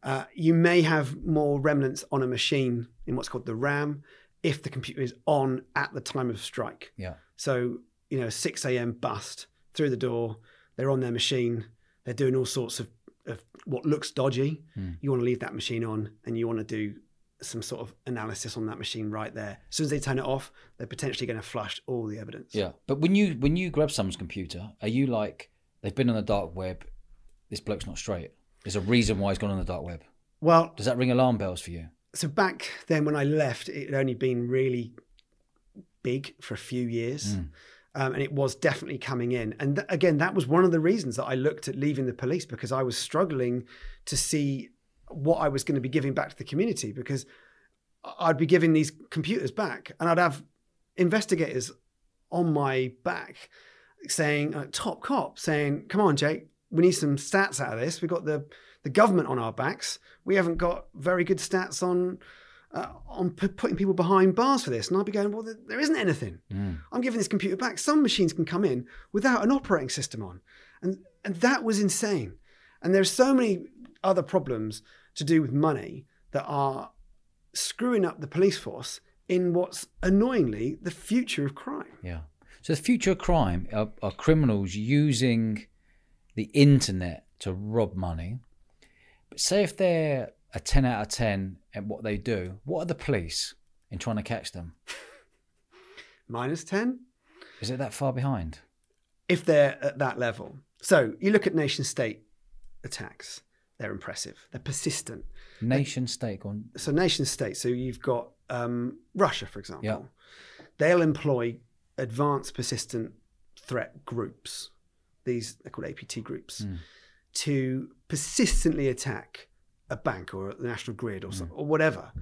Speaker 1: Uh, you may have more remnants on a machine in what's called the RAM if the computer is on at the time of strike.
Speaker 2: Yeah.
Speaker 1: So, you know, 6 a.m. bust through the door, they're on their machine, they're doing all sorts of, of what looks dodgy.
Speaker 2: Hmm.
Speaker 1: You want to leave that machine on and you want to do some sort of analysis on that machine right there. As soon as they turn it off, they're potentially going to flush all the evidence.
Speaker 2: Yeah. But when you when you grab someone's computer, are you like, they've been on the dark web, this bloke's not straight? There's a reason why he's gone on the dark web.
Speaker 1: Well,
Speaker 2: Does that ring alarm bells for you?
Speaker 1: so back then when I left, it had only been really big for a few years. Um, and it was definitely coming in. And th- again, that was one of the reasons that I looked at leaving the police because I was struggling to see what I was going to be giving back to the community because I'd be giving these computers back and I'd have investigators on my back saying, uh, top cop saying, come on, Jake, we need some stats out of this. We've got the, the government on our backs. We haven't got very good stats on uh, on p- putting people behind bars for this. And I'd be going, well, there, there isn't anything. I'm giving this computer back. Some machines can come in without an operating system on. And, and that was insane. And there's so many other problems to do with money that are screwing up the police force in what's annoyingly the future of crime.
Speaker 2: Yeah. So the future of crime are, are criminals using the internet to rob money. But say if they're a 10 out of 10 at what they do, what are the police in trying to catch them?
Speaker 1: Minus 10
Speaker 2: Is it that far behind?
Speaker 1: if they're at that level. So you look at nation state attacks, they're impressive, they're persistent.
Speaker 2: Nation state gone.
Speaker 1: so nation state, So you've got um, Russia, for example.
Speaker 2: Yeah.
Speaker 1: They'll employ advanced persistent threat groups. These they're called APT groups to persistently attack a bank or the national grid or, some, or whatever,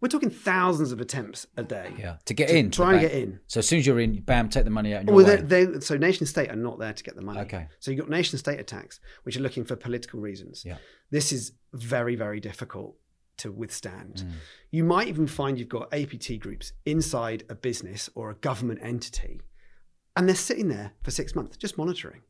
Speaker 1: We're talking thousands of attempts a day.
Speaker 2: Yeah, to get in, to the
Speaker 1: trying to get in.
Speaker 2: So as soon as you're in, bam, take the money out. And you're
Speaker 1: Well, they, they, so nation state are not there to get the money.
Speaker 2: Okay.
Speaker 1: So you've got nation state attacks, which are looking for political reasons.
Speaker 2: Yeah.
Speaker 1: This is very, very difficult to withstand.
Speaker 2: Mm.
Speaker 1: You might even find you've got APT groups inside a business or a government entity, and they're sitting there for six months just monitoring.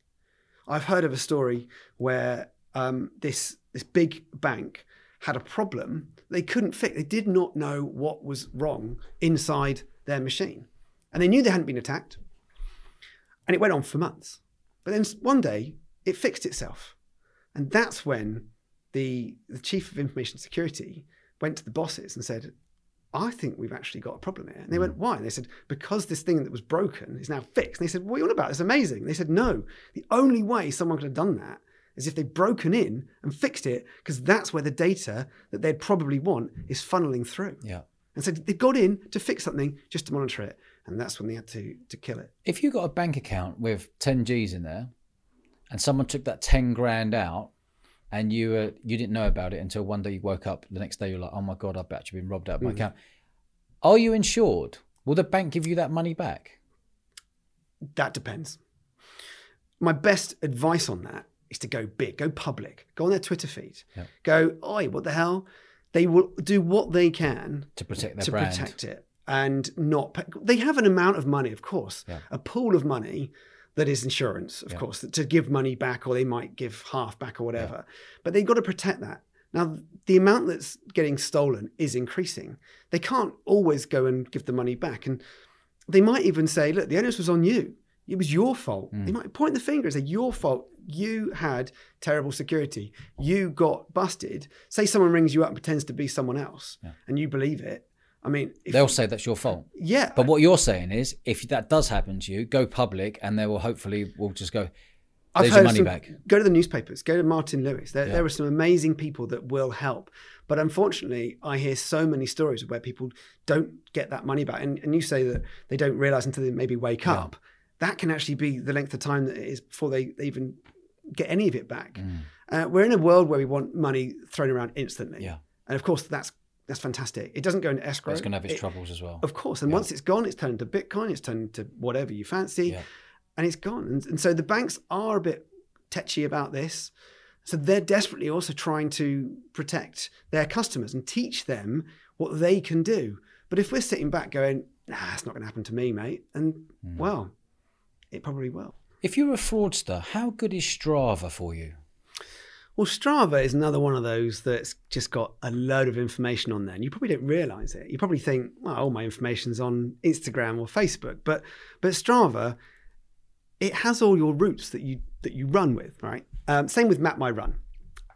Speaker 1: I've heard of a story where um, this this big bank had a problem they couldn't fix. They did not know what was wrong inside their machine, and they knew they hadn't been attacked. And it went on for months. But then one day it fixed itself. And that's when the, the chief of information security went to the bosses and said, I think we've actually got a problem here. And they hmm. went, why? And they said, because this thing that was broken is now fixed. And they said, what are you on about? It's amazing. They said, no, the only way someone could have done that is if they'd broken in and fixed it, because that's where the data that they'd probably want is funneling through.
Speaker 2: yeah.
Speaker 1: And so they got in to fix something just to monitor it. And that's when they had to, to kill it.
Speaker 2: If you got a bank account with 10 G's in there and someone took that 10 grand out and you uh, you didn't know about it until one day you woke up the next day you're like, oh my God, I've actually been robbed out of my account. Are you insured? Will the bank give you that money back?
Speaker 1: That depends. My best advice on that is to go big, go public, go on their Twitter feed,
Speaker 2: Yeah.
Speaker 1: go, oi, what the hell? They will do what they can
Speaker 2: To protect their
Speaker 1: to
Speaker 2: brand.
Speaker 1: protect it and not. Pay. They have an amount of money, of course,
Speaker 2: Yeah.
Speaker 1: a pool of money that is insurance, of
Speaker 2: Yeah.
Speaker 1: course, to give money back or they might give half back or whatever. But they've got to protect that. Now, the amount that's getting stolen is increasing. They can't always go and give the money back. And they might even say, look, the onus was on you. It was your fault.
Speaker 2: Hmm.
Speaker 1: They might point the finger and say, your fault. You had terrible security. You got busted. Say someone rings you up and pretends to be someone else
Speaker 2: Yeah.
Speaker 1: and you believe it. I mean,
Speaker 2: They'll say that's your fault.
Speaker 1: yeah.
Speaker 2: But what you're saying is, if that does happen to you, go public, and they will hopefully will just go.
Speaker 1: I've
Speaker 2: There's your money
Speaker 1: some-
Speaker 2: back.
Speaker 1: Go to the newspapers. Go to Martin Lewis. There,
Speaker 2: Yeah.
Speaker 1: there are some amazing people that will help. But unfortunately, I hear so many stories where people don't get that money back. And, and you say that they don't realize until they maybe wake
Speaker 2: Yeah.
Speaker 1: up. That can actually be the length of time that it is before they, they even get any of it back.
Speaker 2: Mm.
Speaker 1: Uh, we're in a world where we want money thrown around instantly.
Speaker 2: Yeah.
Speaker 1: And of course, that's that's fantastic. It doesn't go into escrow.
Speaker 2: It's going to have its
Speaker 1: It-
Speaker 2: troubles as well.
Speaker 1: Of course. And
Speaker 2: Yeah.
Speaker 1: once it's gone, it's turned into Bitcoin, it's turned into whatever you fancy
Speaker 2: Yeah.
Speaker 1: and it's gone. And, and so the banks are a bit tetchy about this. So they're desperately also trying to protect their customers and teach them what they can do. But if we're sitting back going, nah, it's not going to happen to me, mate, and
Speaker 2: Hmm.
Speaker 1: well, it probably will.
Speaker 2: If you're a fraudster, how good is Strava for you?
Speaker 1: Well, Strava is another one of those that's just got a load of information on there, and you probably don't realize it. You probably think, well, all my information's on Instagram or Facebook, but but Strava, it has all your routes that you that you run with, right? Um, same with Map My Run.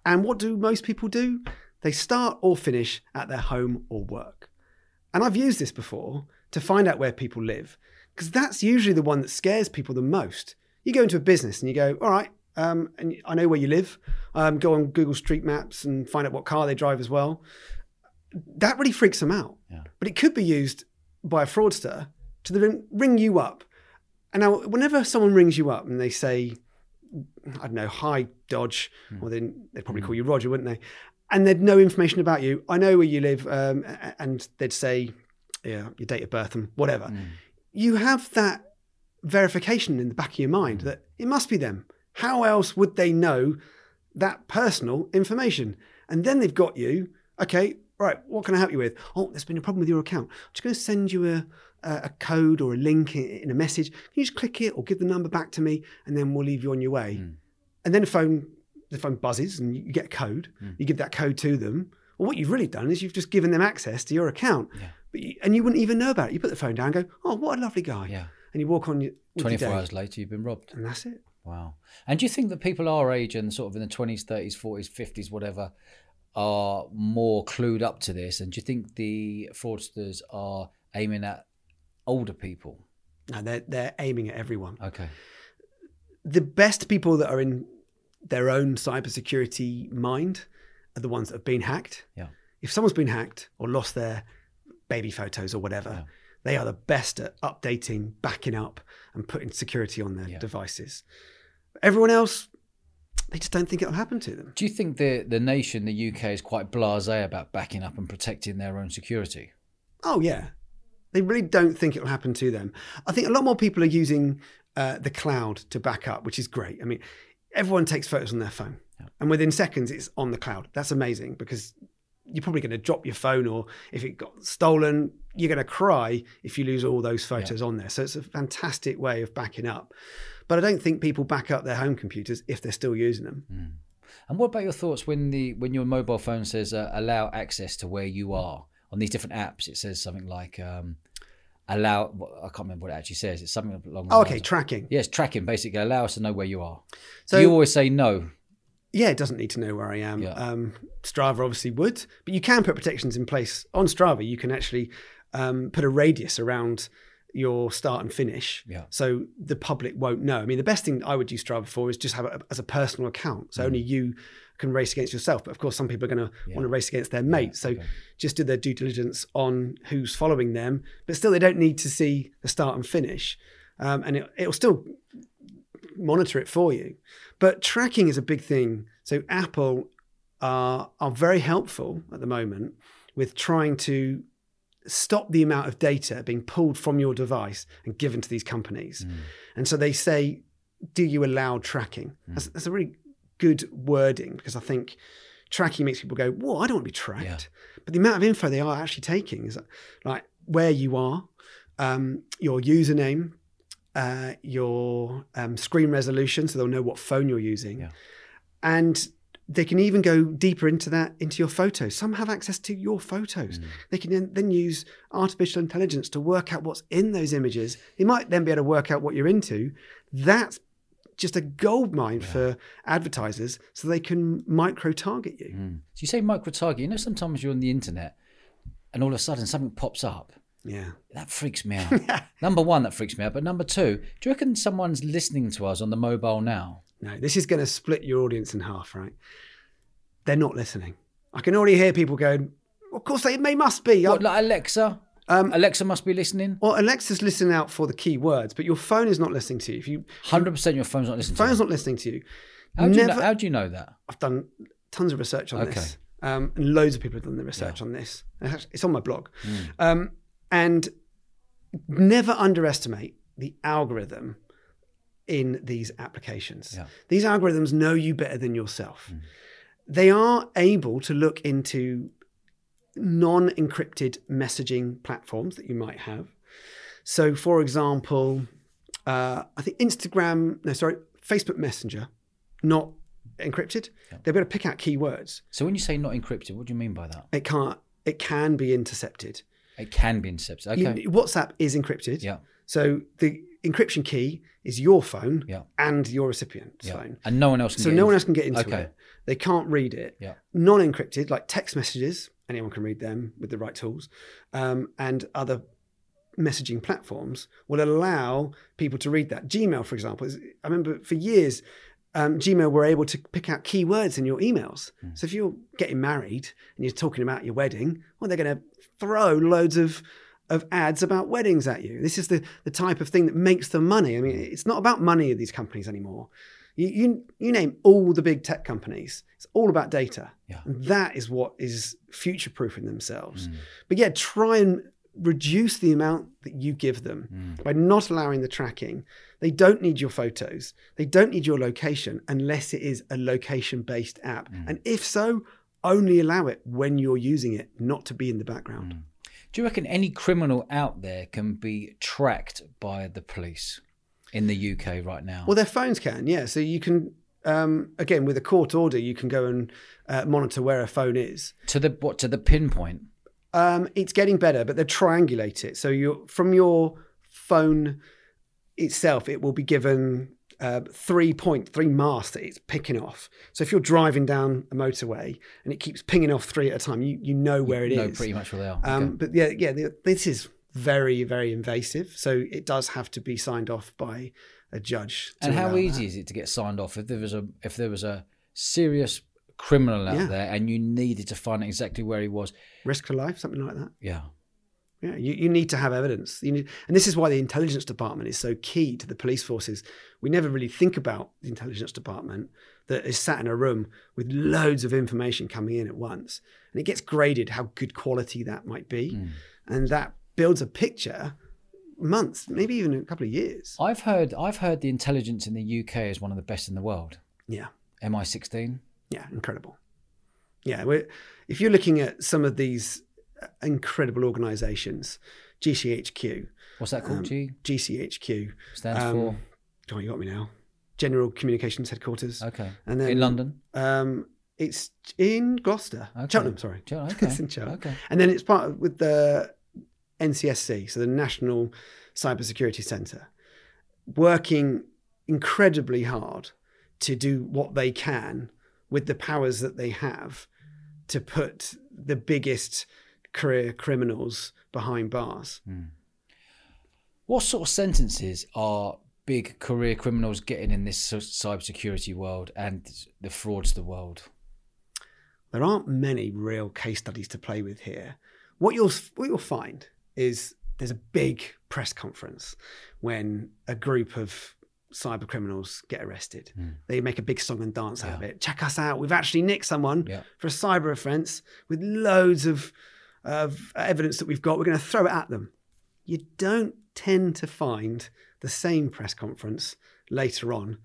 Speaker 1: And what do most people do? They start or finish at their home or work. And I've used this before to find out where people live, because that's usually the one that scares people the most. You go into a business and you go, all right, um, and I know where you live. Um, go on Google Street Maps and find out what car they drive as well. That really freaks them out.
Speaker 2: Yeah.
Speaker 1: But it could be used by a fraudster to then ring you up. And now, whenever someone rings you up and they say, I don't know, hi, Dodge, well, then they'd probably call you Roger, wouldn't they? And they'd know information about you. I know where you live. Um, and they'd say, yeah, your date of birth and whatever. You have that verification in the back of your mind that it must be them. How else would they know that personal information? And then they've got you. Okay, right. What can I help you with? Oh, there's been a problem with your account. I'm just going to send you a, a code or a link in, a message. Can you just click it or give the number back to me, and then we'll leave you on your way. Hmm. And then the phone the phone buzzes and you get a code. Hmm. You give that code to them. Well, what you've really done is you've just given them access to your account,
Speaker 2: Yeah.
Speaker 1: But you, and you wouldn't even know about it. You put the phone down, and go, oh, what a lovely guy,
Speaker 2: Yeah.
Speaker 1: and you walk on your, with your
Speaker 2: 24 hours later, you've been robbed.
Speaker 1: and that's it.
Speaker 2: Wow. And do you think that people our age and sort of in the 20s, 30s, 40s, 50s, whatever, are more clued up to this? And do you think the fraudsters are aiming at older people?
Speaker 1: No, they're they're aiming at everyone.
Speaker 2: Okay.
Speaker 1: The best people that are in their own cybersecurity mind are the ones that have been hacked.
Speaker 2: Yeah.
Speaker 1: If someone's been hacked or lost their baby photos or whatever,
Speaker 2: Yeah.
Speaker 1: they are the best at updating, backing up, and putting security on their
Speaker 2: Yeah.
Speaker 1: devices. Everyone else, they just don't think it'll happen to them.
Speaker 2: Do you think the the nation, the UK, is quite blasé about backing up and protecting their own security?
Speaker 1: Oh yeah, they really don't think it'll happen to them. I think a lot more people are using uh, the cloud to back up, which is great. I mean, everyone takes photos on their phone, and within seconds it's on the cloud. That's amazing because you're probably going to drop your phone, or if it got stolen, you're going to cry if you lose all those photos on there. So it's a fantastic way of backing up. But I don't think people back up their home computers if they're still using them.
Speaker 2: And what about your thoughts when the when your mobile phone says uh, allow access to where you are on these different apps? It says something like um, allow. I can't remember what it actually says. It's something along. the
Speaker 1: Oh, okay, tracking.
Speaker 2: yes, tracking. Basically, allow us to know where you are.
Speaker 1: So
Speaker 2: you always say no.
Speaker 1: Yeah, it doesn't need to know where I am.
Speaker 2: Yeah.
Speaker 1: Um, Strava obviously would, but you can put protections in place on Strava. You can actually um, put a radius around your start and finish,
Speaker 2: Yeah.
Speaker 1: so the public won't know. I mean, the best thing I would use Strava for is just have it as a personal account, so only you can race against yourself. But of course, some people are going to want to race against their mates, so just do their due diligence on who's following them. But still, they don't need to see the start and finish, um, and it, it'll still monitor it for you. But tracking is a big thing. So Apple are are very helpful at the moment with trying to stop the amount of data being pulled from your device and given to these companies. Mm. And so they say, "Do you allow tracking?" Mm. That's, that's a really good wording because I think tracking makes people go, "Whoa, I don't want to be tracked."
Speaker 2: Yeah.
Speaker 1: But the amount of info they are actually taking is like where you are, um, your username, uh, your um, screen resolution, so they'll know what phone you're using,
Speaker 2: Yeah.
Speaker 1: and they can even go deeper into that into your photos. Some have access to your photos. They can then, then use artificial intelligence to work out what's in those images. They might then be able to work out what you're into. That's just a gold mine for advertisers, so they can micro target you.
Speaker 2: So you say micro target. You know, sometimes you're on the internet, and all of a sudden something pops up.
Speaker 1: Yeah.
Speaker 2: That freaks me out. number one, that freaks me out. But number two, do you reckon someone's listening to us on the mobile now?
Speaker 1: No, this is going to split your audience in half, right? They're not listening. I can already hear people going, of course they, they must be.
Speaker 2: What, like Alexa?
Speaker 1: Um,
Speaker 2: Alexa must be listening.
Speaker 1: well, Alexa's listening out for the key words, but your phone is not listening to you. If you
Speaker 2: Hundred percent, your phone's not listening.
Speaker 1: phone's
Speaker 2: to
Speaker 1: not listening to you.
Speaker 2: How do you, know, how do you know that?
Speaker 1: I've done tons of research on
Speaker 2: Okay.
Speaker 1: this, um, and loads of people have done the research on this. It's on my blog, um, and never underestimate the algorithm in these applications.
Speaker 2: Yeah.
Speaker 1: These algorithms know you better than yourself. They are able to look into non-encrypted messaging platforms that you might have. So, for example, uh, I think Instagram, no, sorry, Facebook Messenger, not encrypted. They're able to pick out keywords.
Speaker 2: So when you say not encrypted, what do you mean by that?
Speaker 1: It can't. It can be intercepted.
Speaker 2: It can be intercepted.
Speaker 1: You- WhatsApp is encrypted.
Speaker 2: Yeah.
Speaker 1: So the encryption key is your phone
Speaker 2: Yeah.
Speaker 1: and your recipient's
Speaker 2: Yeah.
Speaker 1: phone.
Speaker 2: And no one else can
Speaker 1: So
Speaker 2: get
Speaker 1: no one else can get into
Speaker 2: Okay.
Speaker 1: it. They can't read it.
Speaker 2: Yeah.
Speaker 1: Non-encrypted, like text messages, anyone can read them with the right tools, um, and other messaging platforms will allow people to read that. Gmail, for example, is, I remember for years, um, Gmail were able to pick out keywords in your emails. Hmm. So if you're getting married and you're talking about your wedding, well, they're going to throw loads of of ads about weddings at you. This is the the type of thing that makes them money. I mean, it's not about money of these companies anymore. You, you, you name all the big tech companies, it's all about data.
Speaker 2: Yeah.
Speaker 1: And that is what is future proofing themselves. Hmm. But yeah, try and reduce the amount that you give them hmm. by not allowing the tracking. They don't need your photos, they don't need your location unless it is a location based app. And if so, only allow it when you're using it, not to be in the background.
Speaker 2: Do you reckon any criminal out there can be tracked by the police in the UK right now?
Speaker 1: Well, their phones can, yeah. So you can, um, again, with a court order, you can go and uh, monitor where a phone is.
Speaker 2: to the what? To the pinpoint?
Speaker 1: Um, it's getting better, but they triangulate it. So you from your phone itself, it will be given uh, three point three masts that it's picking off. So if you're driving down a motorway and it keeps pinging off three at a time, you you know where it is.
Speaker 2: know pretty much where they are.
Speaker 1: Um,
Speaker 2: Okay.
Speaker 1: But yeah, yeah, this is very very invasive. So it does have to be signed off by a judge.
Speaker 2: And how easy
Speaker 1: that.
Speaker 2: is it to get signed off if there was a if there was a serious criminal out
Speaker 1: Yeah.
Speaker 2: there and you needed to find exactly where he was?
Speaker 1: risk to life, something like that?
Speaker 2: Yeah.
Speaker 1: Yeah, you, you need to have evidence. You need, and this is why the intelligence department is so key to the police forces. We never really think about the intelligence department, that is sat in a room with loads of information coming in at once. And it gets graded how good quality that might be.
Speaker 2: Hmm.
Speaker 1: And that builds a picture months, maybe even a couple of years.
Speaker 2: I've heard I've heard the intelligence in the UK is one of the best in the world.
Speaker 1: Yeah.
Speaker 2: MI16.
Speaker 1: Yeah, incredible. Yeah, if you're looking at some of these incredible organizations, GCHQ,
Speaker 2: What's that called? G
Speaker 1: GCHQ,
Speaker 2: stands
Speaker 1: um,
Speaker 2: for.
Speaker 1: oh, you got me now. General Communications Headquarters.
Speaker 2: Okay.
Speaker 1: And then
Speaker 2: in London.
Speaker 1: Um, it's in Gloucester,
Speaker 2: Okay.
Speaker 1: Cheltenham. Sorry,
Speaker 2: Okay.
Speaker 1: it's in Cheltenham.
Speaker 2: Okay.
Speaker 1: And then it's part of, with the NCSC, so the National Cybersecurity Centre, working incredibly hard to do what they can with the powers that they have to put the biggest career criminals behind bars. Hmm.
Speaker 2: What sort of sentences are big career criminals getting in this cybersecurity world and the fraudster world?
Speaker 1: there aren't many real case studies to play with here. What you'll what you'll find is there's a big press conference when a group of cyber criminals get arrested. Hmm. They make a big song and dance out of it. Check us out. We've actually nicked someone
Speaker 2: Yeah.
Speaker 1: for a cyber offence with loads of of evidence that we've got. We're going to throw it at them. You don't tend to find the same press conference later on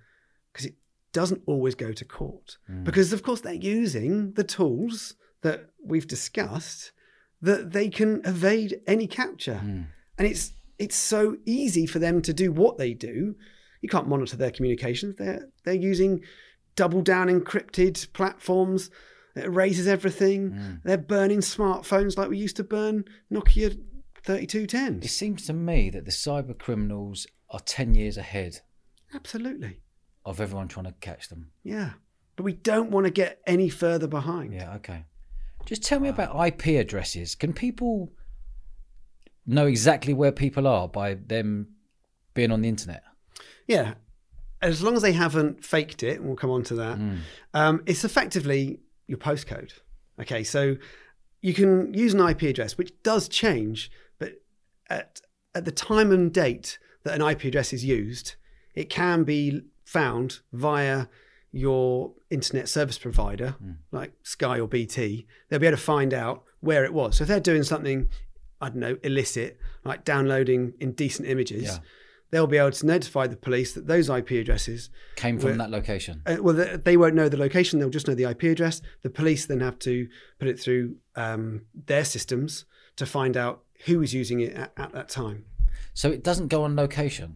Speaker 1: because it doesn't always go to court. Mm. Because, of course, they're using the tools that we've discussed that they can evade any capture. Hmm. And it's it's so easy for them to do what they do. You can't monitor their communications. They're they're using double down encrypted platforms. It erases everything. They're burning smartphones like we used to burn Nokia 3210s.
Speaker 2: It seems to me that the cyber criminals are 10 years ahead
Speaker 1: Absolutely.
Speaker 2: of everyone trying to catch them.
Speaker 1: Yeah. But we don't want to get any further behind.
Speaker 2: Yeah, okay. Just tell me about IP addresses. Can people know exactly where people are by them being on the internet?
Speaker 1: Yeah. As long as they haven't faked it, and we'll come on to that, um, it's effectively your postcode. Okay, so you can use an IP address, which does change, but at, at the time and date that an IP address is used, it can be found via your internet service provider, hmm. like Sky or BT. They'll be able to find out where it was. So if they're doing something, I don't know, illicit, like downloading indecent images,
Speaker 2: Yeah.
Speaker 1: They'll be able to notify the police that those IP addresses
Speaker 2: Came from that location.
Speaker 1: uh, well, they, they won't know the location; they'll just know the IP address. The police then have to put it through um, their systems to find out who was using it at, at that time.
Speaker 2: So it doesn't go on location.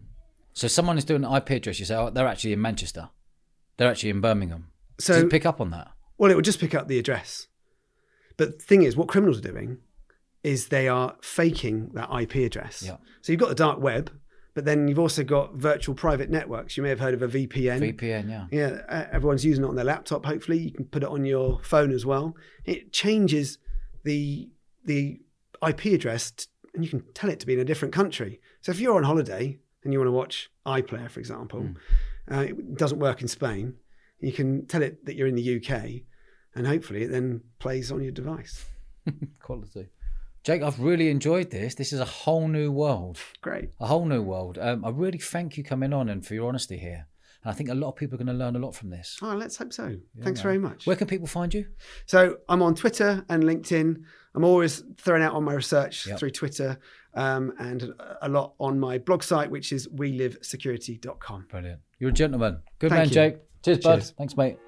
Speaker 2: So someone is doing an IP address, you say, oh, they're actually in Manchester. They're actually in Birmingham.
Speaker 1: So,
Speaker 2: Does it pick up on that?
Speaker 1: well, it will just pick up the address. But the thing is, what criminals are doing is they are faking that IP address.
Speaker 2: Yeah.
Speaker 1: So you've got the dark web, but then you've also got virtual private networks. You may have heard of a VPN.
Speaker 2: VPN, yeah.
Speaker 1: Yeah, everyone's using it on their laptop. Hopefully, you can put it on your phone as well. It changes the the IP address, t- and you can tell it to be in a different country. So if you're on holiday and you want to watch iPlayer, for example, uh, it doesn't work in Spain. You can tell it that you're in the UK, and hopefully, it then plays on your device.
Speaker 2: Quality. Jake, I've really enjoyed this. This is a whole new world.
Speaker 1: Great.
Speaker 2: A whole new world. Um, I really thank you coming on and for your honesty here. And I think a lot of people are going to learn a lot from this.
Speaker 1: Oh, let's hope so. Thanks
Speaker 2: man.
Speaker 1: very much.
Speaker 2: Where can people find you?
Speaker 1: So I'm on Twitter and LinkedIn. I'm always throwing out on my research
Speaker 2: Yep.
Speaker 1: through Twitter um, and a- lot on my blog site, which is welivesecurity.com.
Speaker 2: Brilliant. You're a gentleman. Good
Speaker 1: Thank
Speaker 2: man,
Speaker 1: you.
Speaker 2: Jake. Cheers, bud. Thanks, mate.